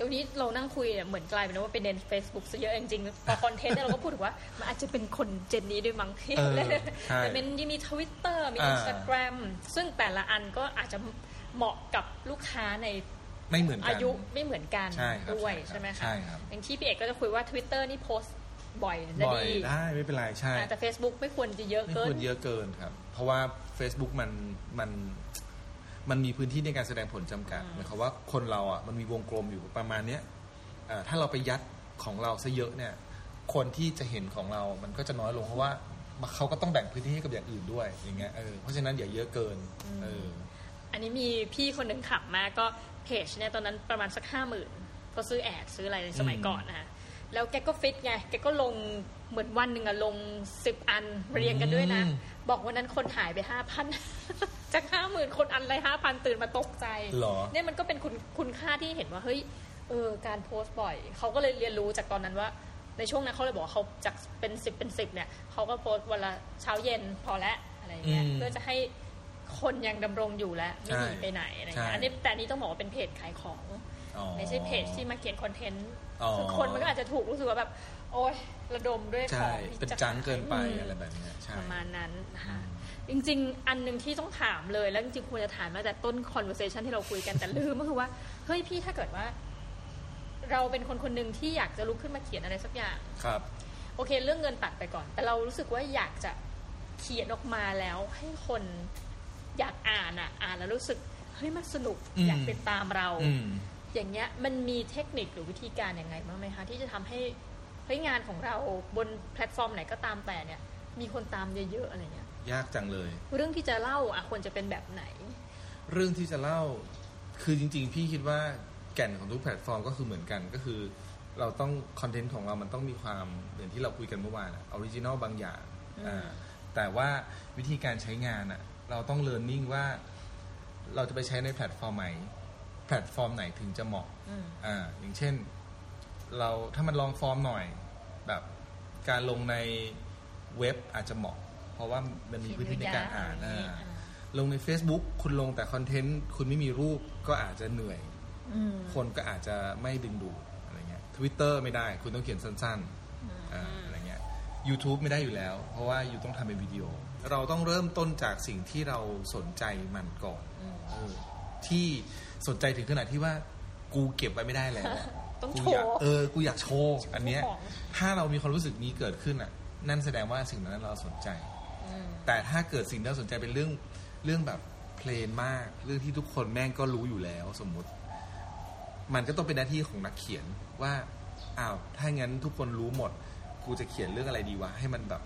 [SPEAKER 1] แต่วันนี้เรานั่งคุยเนี่ยเหมือนกลายเป็นว่าเป็นเน้น Facebook ซะเยอะจริงๆพอคอนเทนต์เนี่ยเราก็พูดถึงว่า มันอาจจะเป็นคน Gen นี้ด้วยมั้งที่
[SPEAKER 2] เออ
[SPEAKER 1] เล่น
[SPEAKER 2] ใช่
[SPEAKER 1] แต่เป็นยังมีทวิตเตอร์มี
[SPEAKER 2] อ่า
[SPEAKER 1] อินสตาแกรมซึ่งแต่ละอันก็อาจจะเหมาะกับลูกค้าใน
[SPEAKER 2] ไม่เหมือนกัน
[SPEAKER 1] อายุไม่เหมือนกัน
[SPEAKER 2] ใช่ครับ
[SPEAKER 1] ด้วย
[SPEAKER 2] ใช่ครับ
[SPEAKER 1] ใช่ไหมคะ
[SPEAKER 2] ใช่ครับ
[SPEAKER 1] อย่างที่พี่เอกก็จะคุยว่า Twitter นี่โพสต์บ่อยและ
[SPEAKER 2] บ่อย
[SPEAKER 1] ดี
[SPEAKER 2] ได้ไม่เป็นไรใช่
[SPEAKER 1] อ่าแต่ Facebook ไม่ควรจะเยอะ
[SPEAKER 2] ไม่
[SPEAKER 1] เกิน
[SPEAKER 2] ควรเยอะเกินครับ เพราะว่า Facebook มันมัน มันมีพื้นที่ในการแสดงผลจำกัดหมายความว่าคนเราอะมันมีวงกลมอยู่ประมาณเนี้ยเอ่อถ้าเราไปยัดของเราซะเยอะเนี่ย คนที่จะเห็นของเรา มันก็จะน้อยลงเพราะว่าเขาก็ต้องแบ่งพื้นที่ให้กับอย่างอื่นด้วยอย่างเงี้ยเออเพราะฉะนั้นอย่าเยอะเกินเออ
[SPEAKER 1] อันนี้มีพี่คนหนึ่งขับมาก็เพจเนี่ยตอนนั้นประมาณสักห้าหมื่นก็ซื้อแอดซื้ออะไรในสมัย
[SPEAKER 2] อืม
[SPEAKER 1] ก่อนนะคะแล้วแกก็ฟิตไง แกก็ลงเหมือนวันหนึ่งอะลงสิบอันเรียงกันด้วยนะ บอกวันนั้นคนหายไปห้าพัน จากห้าหมื่นคนอันเลยห้าพันตื่นมาตกใจ
[SPEAKER 2] เหรอ
[SPEAKER 1] เนี่ยมันก็เป็นคุณคุณค่าที่เห็นว่าเฮ้ยเออการโพสต์บ่อยเขาก็เลยเรียนรู้จากตอนนั้นว่า ในช่วงนั้นเขาเลยบอกว่าเขาจากเป็นสิบเป็นสิบเนี่ยเขาก็โพสต์วันละเช้าเย็นพอละอะไรอย่างเงี้ย
[SPEAKER 2] อืม
[SPEAKER 1] เพื่อจะให้คนยังดำรงอยู่และไม่หนี
[SPEAKER 2] ใช่
[SPEAKER 1] ไปไหนอะไร
[SPEAKER 2] ใช่
[SPEAKER 1] เงี้ยอันนี้แต่อันนี้ต้องบอกว่าเป็นเพจขายของ
[SPEAKER 2] อ๋อ
[SPEAKER 1] ไม่ใช่เพจที่มาเขียนคอนเทนต์
[SPEAKER 2] อ๋อ
[SPEAKER 1] คือคนมันก็อาจจะถูกรู้สึกว่าแบบ โอ๊ยระดมด้วยข
[SPEAKER 2] ใช่
[SPEAKER 1] องที่
[SPEAKER 2] เป็น
[SPEAKER 1] จะ
[SPEAKER 2] จังเกินไป
[SPEAKER 1] ม
[SPEAKER 2] อะไรแบบเนี้ยใช่
[SPEAKER 1] ประมาณนั้นนะคะ จริง ๆ อันหนึ่งที่ต้องถามเลย แล้วจริงๆควรจะถามมาแต่ต้น conversation ที่เราคุยกันแต่ลืมก็คือว่าเฮ้ยพี่ถ้าเกิดว่า เราเป็นคนคนหนึ่งที่อยากจะลุกขึ้นมาเขียนอะไรสักอย่าง
[SPEAKER 2] ครับ
[SPEAKER 1] โอเค เรื่องเงินตัดไปก่อน แต่เรารู้สึกว่าอยากจะเขียนออกมาแล้ว ให้คนอยากอ่านอะ อ่านแล้วรู้สึกเฮ้ยมันสนุก
[SPEAKER 2] อืม
[SPEAKER 1] อยากติดตามเรา
[SPEAKER 2] อืม
[SPEAKER 1] อย่างเงี้ยมันมีเทคนิคหรือวิธีการยังไงบ้างไหมคะที่จะทำให้เฮ้ยงานของเราบนแพลตฟอร์มไหนก็ตามแต่เนี่ย มีคนตามเยอะๆอะไรเงี้ย
[SPEAKER 2] ยากจังเลย
[SPEAKER 1] เรื่องที่จะเล่าอะควรจะเป็นแบบไหน
[SPEAKER 2] เรื่องที่จะเล่า คือจริง ๆ พี่คิดว่าแก่นของทุกแพลตฟอร์มก็คือเหมือนกันก็คือ เราต้องคอนเทนต์ของเรามันต้องมีความอย่างที่เราคุยกันเมื่อวาน original บางอย่าง
[SPEAKER 1] อืม
[SPEAKER 2] อ่าแต่ว่าวิธีการใช้งานอะเราต้องเรียนรู้ว่า เราจะไปใช้ในแพลตฟอร์มไหนแพลตฟอร์มไหนถึงจะเหมาะ
[SPEAKER 1] อืม
[SPEAKER 2] อ่าอย่างเช่น เราถ้ามัน long form หน่อย แบบการลงในเว็บอาจจะเหมาะเพ ราะว่ามันมีพื้นที่ในการอ่าน
[SPEAKER 1] เขียน
[SPEAKER 2] อ่า
[SPEAKER 1] อ่า
[SPEAKER 2] ลงใน Facebook คุณลงแต่คอนเทนต์คุณไม่มีรูปก็อาจจะเหนื่อย
[SPEAKER 1] อืม
[SPEAKER 2] คนก็อาจจะไม่ดึงดูดอะไรเงี้ย Twitter ไม่ได้ คุณต้องเขียนสั้นๆอ่าอะไรเงี้ย YouTube ไม่ได้อยู่แล้ว เพราะว่าอยู่ต้องทำเป็นวิดีโอ เราต้องเริ่มต้นจากสิ่งที่เราสนใจมันก่อนเออที่สนใจถึงขนาดที่ว่ากูเก็บไว้ไม่ได้แล้วอะ
[SPEAKER 1] ต้อง
[SPEAKER 2] กู
[SPEAKER 1] โช
[SPEAKER 2] อยาก
[SPEAKER 1] ว์
[SPEAKER 2] เออ กูอยากโชว์ อันเนี้ย
[SPEAKER 1] ของ
[SPEAKER 2] ถ้าเรามีความรู้สึกนี้เกิดขึ้นอะ นั่นแสดงว่าสิ่งนั้นเราสนใจ
[SPEAKER 1] อืม
[SPEAKER 2] แต่ถ้าเกิดสิ่งที่เราสนใจเป็นเรื่องเรื่องแบบเพลนมาก เรื่องที่ทุกคนแม่งก็รู้อยู่แล้วสมมุติ มันก็ต้องเป็นหน้าที่ของนักเขียนว่าอ้าวถ้างั้นทุกคนรู้หมด กูจะเขียนเรื่องอะไรดีวะให้มันแบบ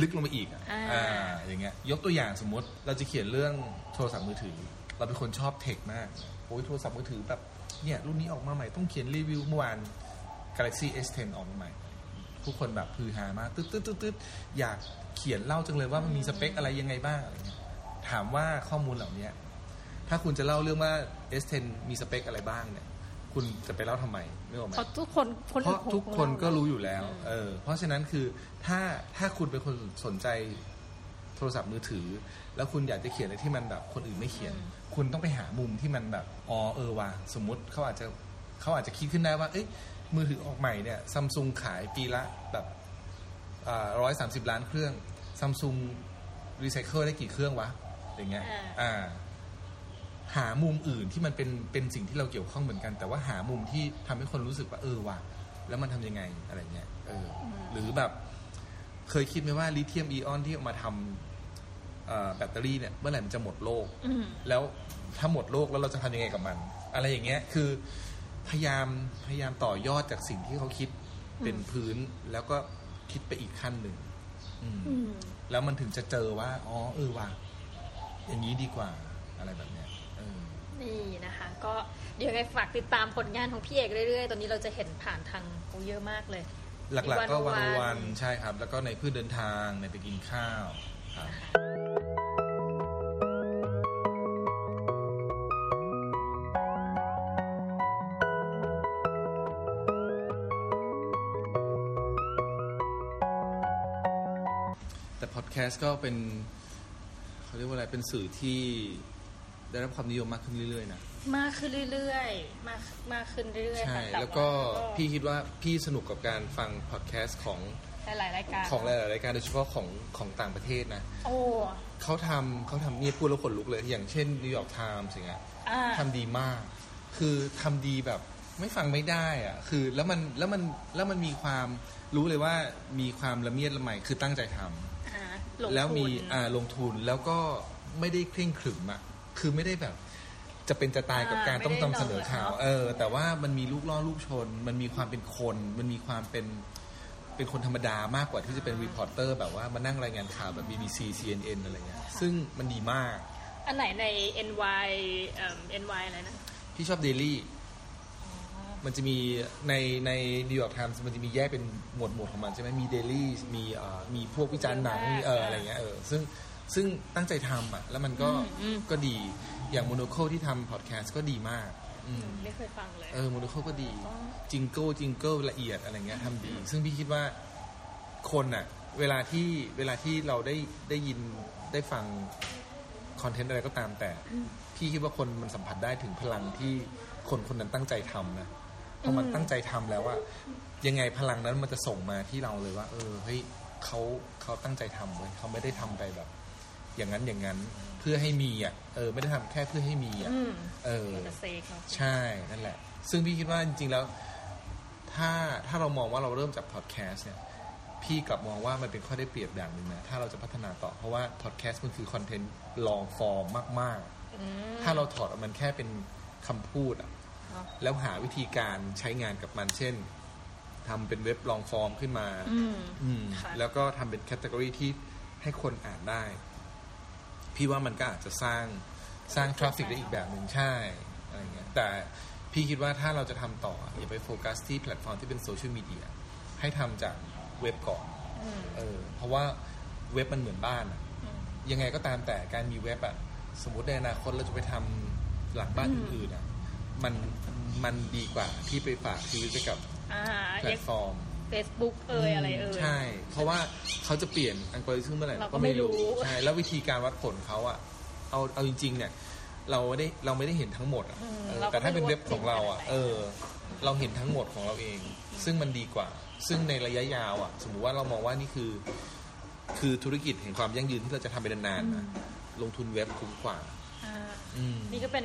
[SPEAKER 2] ลึกลงไปอีกอะ
[SPEAKER 1] อ่า
[SPEAKER 2] อ่าอย่างเงี้ย ยกตัวอย่างสมมติเราจะเขียนเรื่องโทรศัพท์มือถือ เราเป็นคนชอบเทคมากโอ้ยโทรศัพท์มือถือแบบเนี่ยรุ่นนี้ออกมาใหม่ต้องเขียนรีวิวเมื่อวาน Galaxy S10 ออกมาใหม่ ทุกคนแบบฮือฮามากตึ๊ดตึ๊ดตึ๊ดตึ๊ดอยากเขียนเล่าจังเลยว่ามันมีสเปคอะไรยังไงบ้างอะไรเงี้ยถามว่าข้อมูลเหล่านี้ถ้าคุณจะเล่าเรื่องว่า S10 มีสเปคอะไรบ้างเนี่ยคุณจะไปเล่าทำไมไม่ออกไหม
[SPEAKER 1] เพราะทุกคนคน
[SPEAKER 2] เพราะทุกคนก็รู้อยู่
[SPEAKER 1] แล้
[SPEAKER 2] แล้ว เออ เพราะฉะนั้นคือถ้าถ้าคุณเป็นคนสนใจโทรศัพท์มือถือ แล้วคุณอยากจะเขียนอะไรที่มันแบบคนอื่นไม่เขียน คุณต้องไปหามุมที่มันแบบอ๋อเออว่ะสมมุติเขาอาจจะเขาอาจจะคิดขึ้นได้ว่า เอ้ย มือถือออกใหม่เนี่ยซัมซุงขายปีละแบบร้อยสามสิบล้านเครื่องซัมซุงรีไซเคิลได้กี่เครื่องวะอย่างเงี้ยอ่า หามุมอื่นที่มันเป็นเป็นสิ่งที่เราเกี่ยวข้องเหมือนกัน แต่ว่าหามุมที่ทำให้คนรู้สึกว่าเออว่ะแล้วมันทำยังไงอะไรเงี้ยเอออ หรือแบบ เคยคิดไหมว่าลิเธียมไอออนที่เอามาทำเอ่อแบตเตอรี่เนี่ยเมื่อไหร่มันจะหมดโลก
[SPEAKER 1] อืม
[SPEAKER 2] แล้วถ้าหมดโลกแล้วเราจะทำยังไงกับมัน อะไรอย่างเงี้ย คือ พยายามพยายามต่อยอดจากสิ่งที่เขาคิดเป็นพื้นแล้วก็คิดไปอีกขั้นหนึ่งอืม
[SPEAKER 1] อืม
[SPEAKER 2] แล้วมันถึงจะเจอว่า อ๋อ เออว่ะอย่างนี้ดีกว่าอะไรแบบเนี้ยเออ
[SPEAKER 1] นี่นะคะ ก็เดี๋ยวไงฝากติดตามผลงานของพี่เอกเรื่อยๆ ตอนนี้เราจะเห็นผ่านทางโอ้เยอะมากเลย
[SPEAKER 2] หลักๆก็วัน
[SPEAKER 1] วันๆ
[SPEAKER 2] วันๆใช่ครับ แล้วก็ในพืชเดินทางในไปกินข้าวครับ แต่พอดแคสต์ก็เป็นเขาเรียกว่าอะไรเป็นสื่อที่ได้รับความนิยมมากขึ้นเรื่อยๆนะ
[SPEAKER 1] มากขึ้นเรื่อยๆ มากมากขึ้นเรื่อยๆ
[SPEAKER 2] ใช่
[SPEAKER 1] ค่ะต่า
[SPEAKER 2] แล้วก็พี่คิดว่าพี่สนุกกับการฟังพอดแคสต์ของ
[SPEAKER 1] หลายๆรายการ
[SPEAKER 2] ของหลายๆรายการโดยเฉพาะของของต่างประเทศนะ
[SPEAKER 1] โอ้
[SPEAKER 2] เขาทำเขาทำนี่พูดแล้วขนลุกเลย อย่างเช่น New York Times อย่างเงี้ย
[SPEAKER 1] อ่า
[SPEAKER 2] ทำดีมาก คือทำดีแบบไม่ฟังไม่ได้อะคือแล้วมันแล้วมันแล้วมันมีความรู้เลยว่ามีความละเมียดละไมคือตั้งใจทำ
[SPEAKER 1] อ่าลง
[SPEAKER 2] แล้วมี
[SPEAKER 1] ทุน
[SPEAKER 2] อ่าลงทุนแล้วก็ไม่ได้เคร่งขรึมอะคือไม่ได้แบบ จะเป็นจะตายกับการต้องนำเสนอข่าวเออ แต่ว่ามันมีลูกล่อลูกชน มันมีความเป็นคน มันมีความเป็นเป็นคนธรรมดามากกว่าที่จะเป็นรีพอร์เตอร์ แบบว่ามานั่งรายงานข่าวแบบ BBC CNN อะไรเงี้ยซึ่งมันดีมาก
[SPEAKER 1] อันไหนใน NY เอ่อ NY อะไรนะ
[SPEAKER 2] พี่ชอบ Daily มันจะมีในใน New York Times มันจะมีแยกเป็นหมวดหมวดของมันใช่ไหมมี Daily มีเอ่อมีพวกวิจารณ์หนังมีเอออะไรเงี้ยเออซึ่งซึ่งตั้งใจทำอะแล้วมันก็
[SPEAKER 1] อืมอืม
[SPEAKER 2] ก็ดีอย่าง Monocle ที่ทำพอดแคสต์ก็ดีมากอืม
[SPEAKER 1] ไม่เคยฟังเลย
[SPEAKER 2] เออ Monocle ก็ดี
[SPEAKER 1] อ๋อ
[SPEAKER 2] jingle jingle ละเอียดอะไรเงี้ยทำดี ซึ่งพี่คิดว่าคนอะ เวลาที่เวลาที่เราได้ได้ยินได้ฟังคอนเทนต์อะไรก็ตามแต่ พี่คิดว่าคนมันสัมผัสได้ถึงพลังที่คนคนนั้นตั้งใจทำนะ พอมัน
[SPEAKER 1] อืม
[SPEAKER 2] ตั้งใจทำแล้วว่ายังไงพลังนั้นมันจะส่งมาที่เราเลยว่า เออเฮ้ยเขาเขาตั้งใจทำเว้ยเขาไม่ได้ทำไปแบบ อย่างนั้นอย่างนั้นเพื่อให้มีอะเออ ไม่ได้ทำแค่เพื่อให้มีอะ
[SPEAKER 1] อืม
[SPEAKER 2] เออ
[SPEAKER 1] จะเซกเนาะ
[SPEAKER 2] ใช่นั่นแหละ ซึ่งพี่คิดว่าจริงๆแล้ว ถ้าถ้าเรามองว่าเราเริ่มจากพอดแคสต์เนี่ยพี่กลับมองว่ามันเป็นข้อได้เปรียบอย่างหนึ่งนะถ้าเราจะพัฒนาต่อเพราะว่าพอดแคสต์มันคือคอนเทนต์long form มาก
[SPEAKER 1] อืม
[SPEAKER 2] ๆถ้าเราถอดออกมันแค่เป็นคำพูดอะ
[SPEAKER 1] เนาะ
[SPEAKER 2] แล้วหาวิธีการใช้งานกับมันเช่นทำเป็นเว็บ long form ขึ้นมา
[SPEAKER 1] อืม
[SPEAKER 2] อืม
[SPEAKER 1] ค่ะ
[SPEAKER 2] แล้วก็ทำเป็น category ที่ให้คนอ่านได้ พี่ว่ามันก็อาจจะสร้างสร้าง traffic ได้อีกแบบหนึ่งใช่อะไรเงี้ยแต่พี่คิดว่าถ้าเราจะทำต่อ อย่าไปโฟกัสที่แพลตฟอร์มที่เป็นโซเชียลมีเดียให้ทำจากเว็บก่อน
[SPEAKER 1] อืม
[SPEAKER 2] เออ เพราะว่าเว็บมันเหมือนบ้านอะ
[SPEAKER 1] อืม
[SPEAKER 2] ยังไงก็ตามแต่การมีเว็บอะสมมติในอนาคตเราจะไปทำหลังบ้าน
[SPEAKER 1] อืม
[SPEAKER 2] อื่นๆอะ มันมันดีกว่าที่ไปฝากชีวิตไปกับ
[SPEAKER 1] อ่า
[SPEAKER 2] แพลตฟอร์ม
[SPEAKER 1] เฟซบุ๊กเอ่ยอะไรเอ่ย
[SPEAKER 2] ใช่ เพราะว่าเขาจะเปลี่ยนอัลกอริทึมเมื่อไหร่
[SPEAKER 1] เราก็ไม่รู้
[SPEAKER 2] ใช่แล้ววิธีการวัดผลเขาอะเอาเอาจริง ๆ เนี่ย เราไม่ได้เราไม่ได้เห็นทั้งหมดอะ
[SPEAKER 1] อืม
[SPEAKER 2] เออ
[SPEAKER 1] เราก็
[SPEAKER 2] แต่ถ้าเป็น
[SPEAKER 1] ไม่รู้
[SPEAKER 2] เว็บของเราอะ
[SPEAKER 1] ว่าจริงขนาดไหน
[SPEAKER 2] เออ เราเห็นทั้งหมดของเราเอง ซึ่งมันดีกว่า
[SPEAKER 1] อ
[SPEAKER 2] ซึ่งในระยะยาวอะสมมุติว่าเรามองว่านี่คือ คือธุรกิจแห่งความยั่งยืนที่เราจะทำไปนานๆนะลงทุนเว็บคุ้มกว่า
[SPEAKER 1] อ่า
[SPEAKER 2] อืม
[SPEAKER 1] นี่ก็เป็น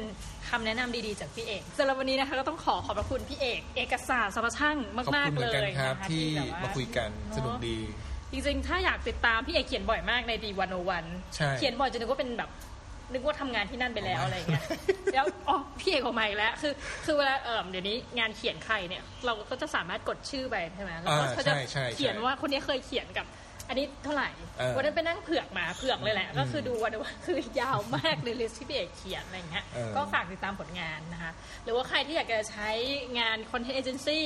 [SPEAKER 1] คำแนะนำดีๆจากพี่เอกสำหรับวันนี้นะคะก็ต้องขอขอบพระคุณพี่เอก เอกสารสรรพช่าง
[SPEAKER 2] ขอบ
[SPEAKER 1] มาก
[SPEAKER 2] คุณ
[SPEAKER 1] ๆ
[SPEAKER 2] เหมื
[SPEAKER 1] เล
[SPEAKER 2] อนกัน
[SPEAKER 1] ย
[SPEAKER 2] ครับ
[SPEAKER 1] นะคะ
[SPEAKER 2] ที่
[SPEAKER 1] แบบว่
[SPEAKER 2] มาคุยกัน
[SPEAKER 1] เนอะ
[SPEAKER 2] สนุกดี
[SPEAKER 1] จริงๆ ถ้าอยากติดตามพี่เอกเขียนบ่อยมากในดีวันโอวัน
[SPEAKER 2] ใช่
[SPEAKER 1] เขียนบ่อยจนนึกว่าเป็นแบบนึกว่าทำงานที่นั่นไปแล้วอะไรเงี้ย แล้วอ๋อพี่เอกออกมาอีกแล้ว คือ คือเวลาเออเดี๋ยวนี้งานเขียนใครเนี่ย เราก็จะสามารถกดชื่อไปใช่ไหมแล้วก็
[SPEAKER 2] อ่า
[SPEAKER 1] เขาจะ
[SPEAKER 2] ใช่ใช่ใช่
[SPEAKER 1] เขียนว่าคนนี้เคยเขียนกับ อันนี้เท่าไหร่
[SPEAKER 2] เออ
[SPEAKER 1] วันนั้นไปนั่งเผือกมาเผือกเลยแหละ ก็คือดูวันว่าคือยาวมากเลยลิสที่พี่เอกเขียนอะไรเงี้ย
[SPEAKER 2] เออ
[SPEAKER 1] ก็ฝากติดตามผลงานนะคะ หรือว่าใครที่อยากจะใช้งานคอนเทนต์เอเจนซี่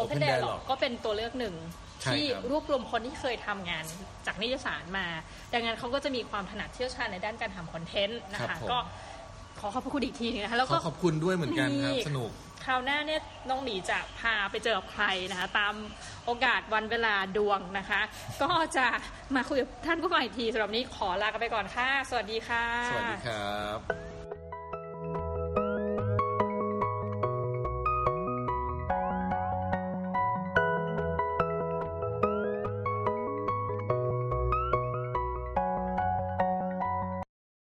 [SPEAKER 1] Open
[SPEAKER 2] Open
[SPEAKER 1] Dialog
[SPEAKER 2] Dialog
[SPEAKER 1] ก็เป็นตัวเลือกหนึ่ง
[SPEAKER 2] ใช่
[SPEAKER 1] ที่
[SPEAKER 2] ครับ
[SPEAKER 1] รวบรวมคนที่เคยทำงานจากนิตยสารมา ดังนั้นเขาก็จะมีความถนัดเชี่ยวชาญในด้านการทำคอนเทนต์นะ
[SPEAKER 2] ครั
[SPEAKER 1] คะ
[SPEAKER 2] บผม
[SPEAKER 1] ก็ขอขอบพระคุณอีกทีนึงนะคะแล้ว
[SPEAKER 2] ข
[SPEAKER 1] ก็
[SPEAKER 2] อขอบคุณด้วยเหมือนกันครับ
[SPEAKER 1] นี่
[SPEAKER 2] สนุก
[SPEAKER 1] คราวหน้าเนี่ยน้องหมีจะพาไปเจอกับใครนะคะ ตามโอกาสวันเวลาดวงนะคะ ก็จะมาคุยกับท่านผู้ฟังอีกทีสำหรับวันนี้ขอลากันไปก่อนค่ะ สวัสดีค่ะ
[SPEAKER 2] สวัสดีครับ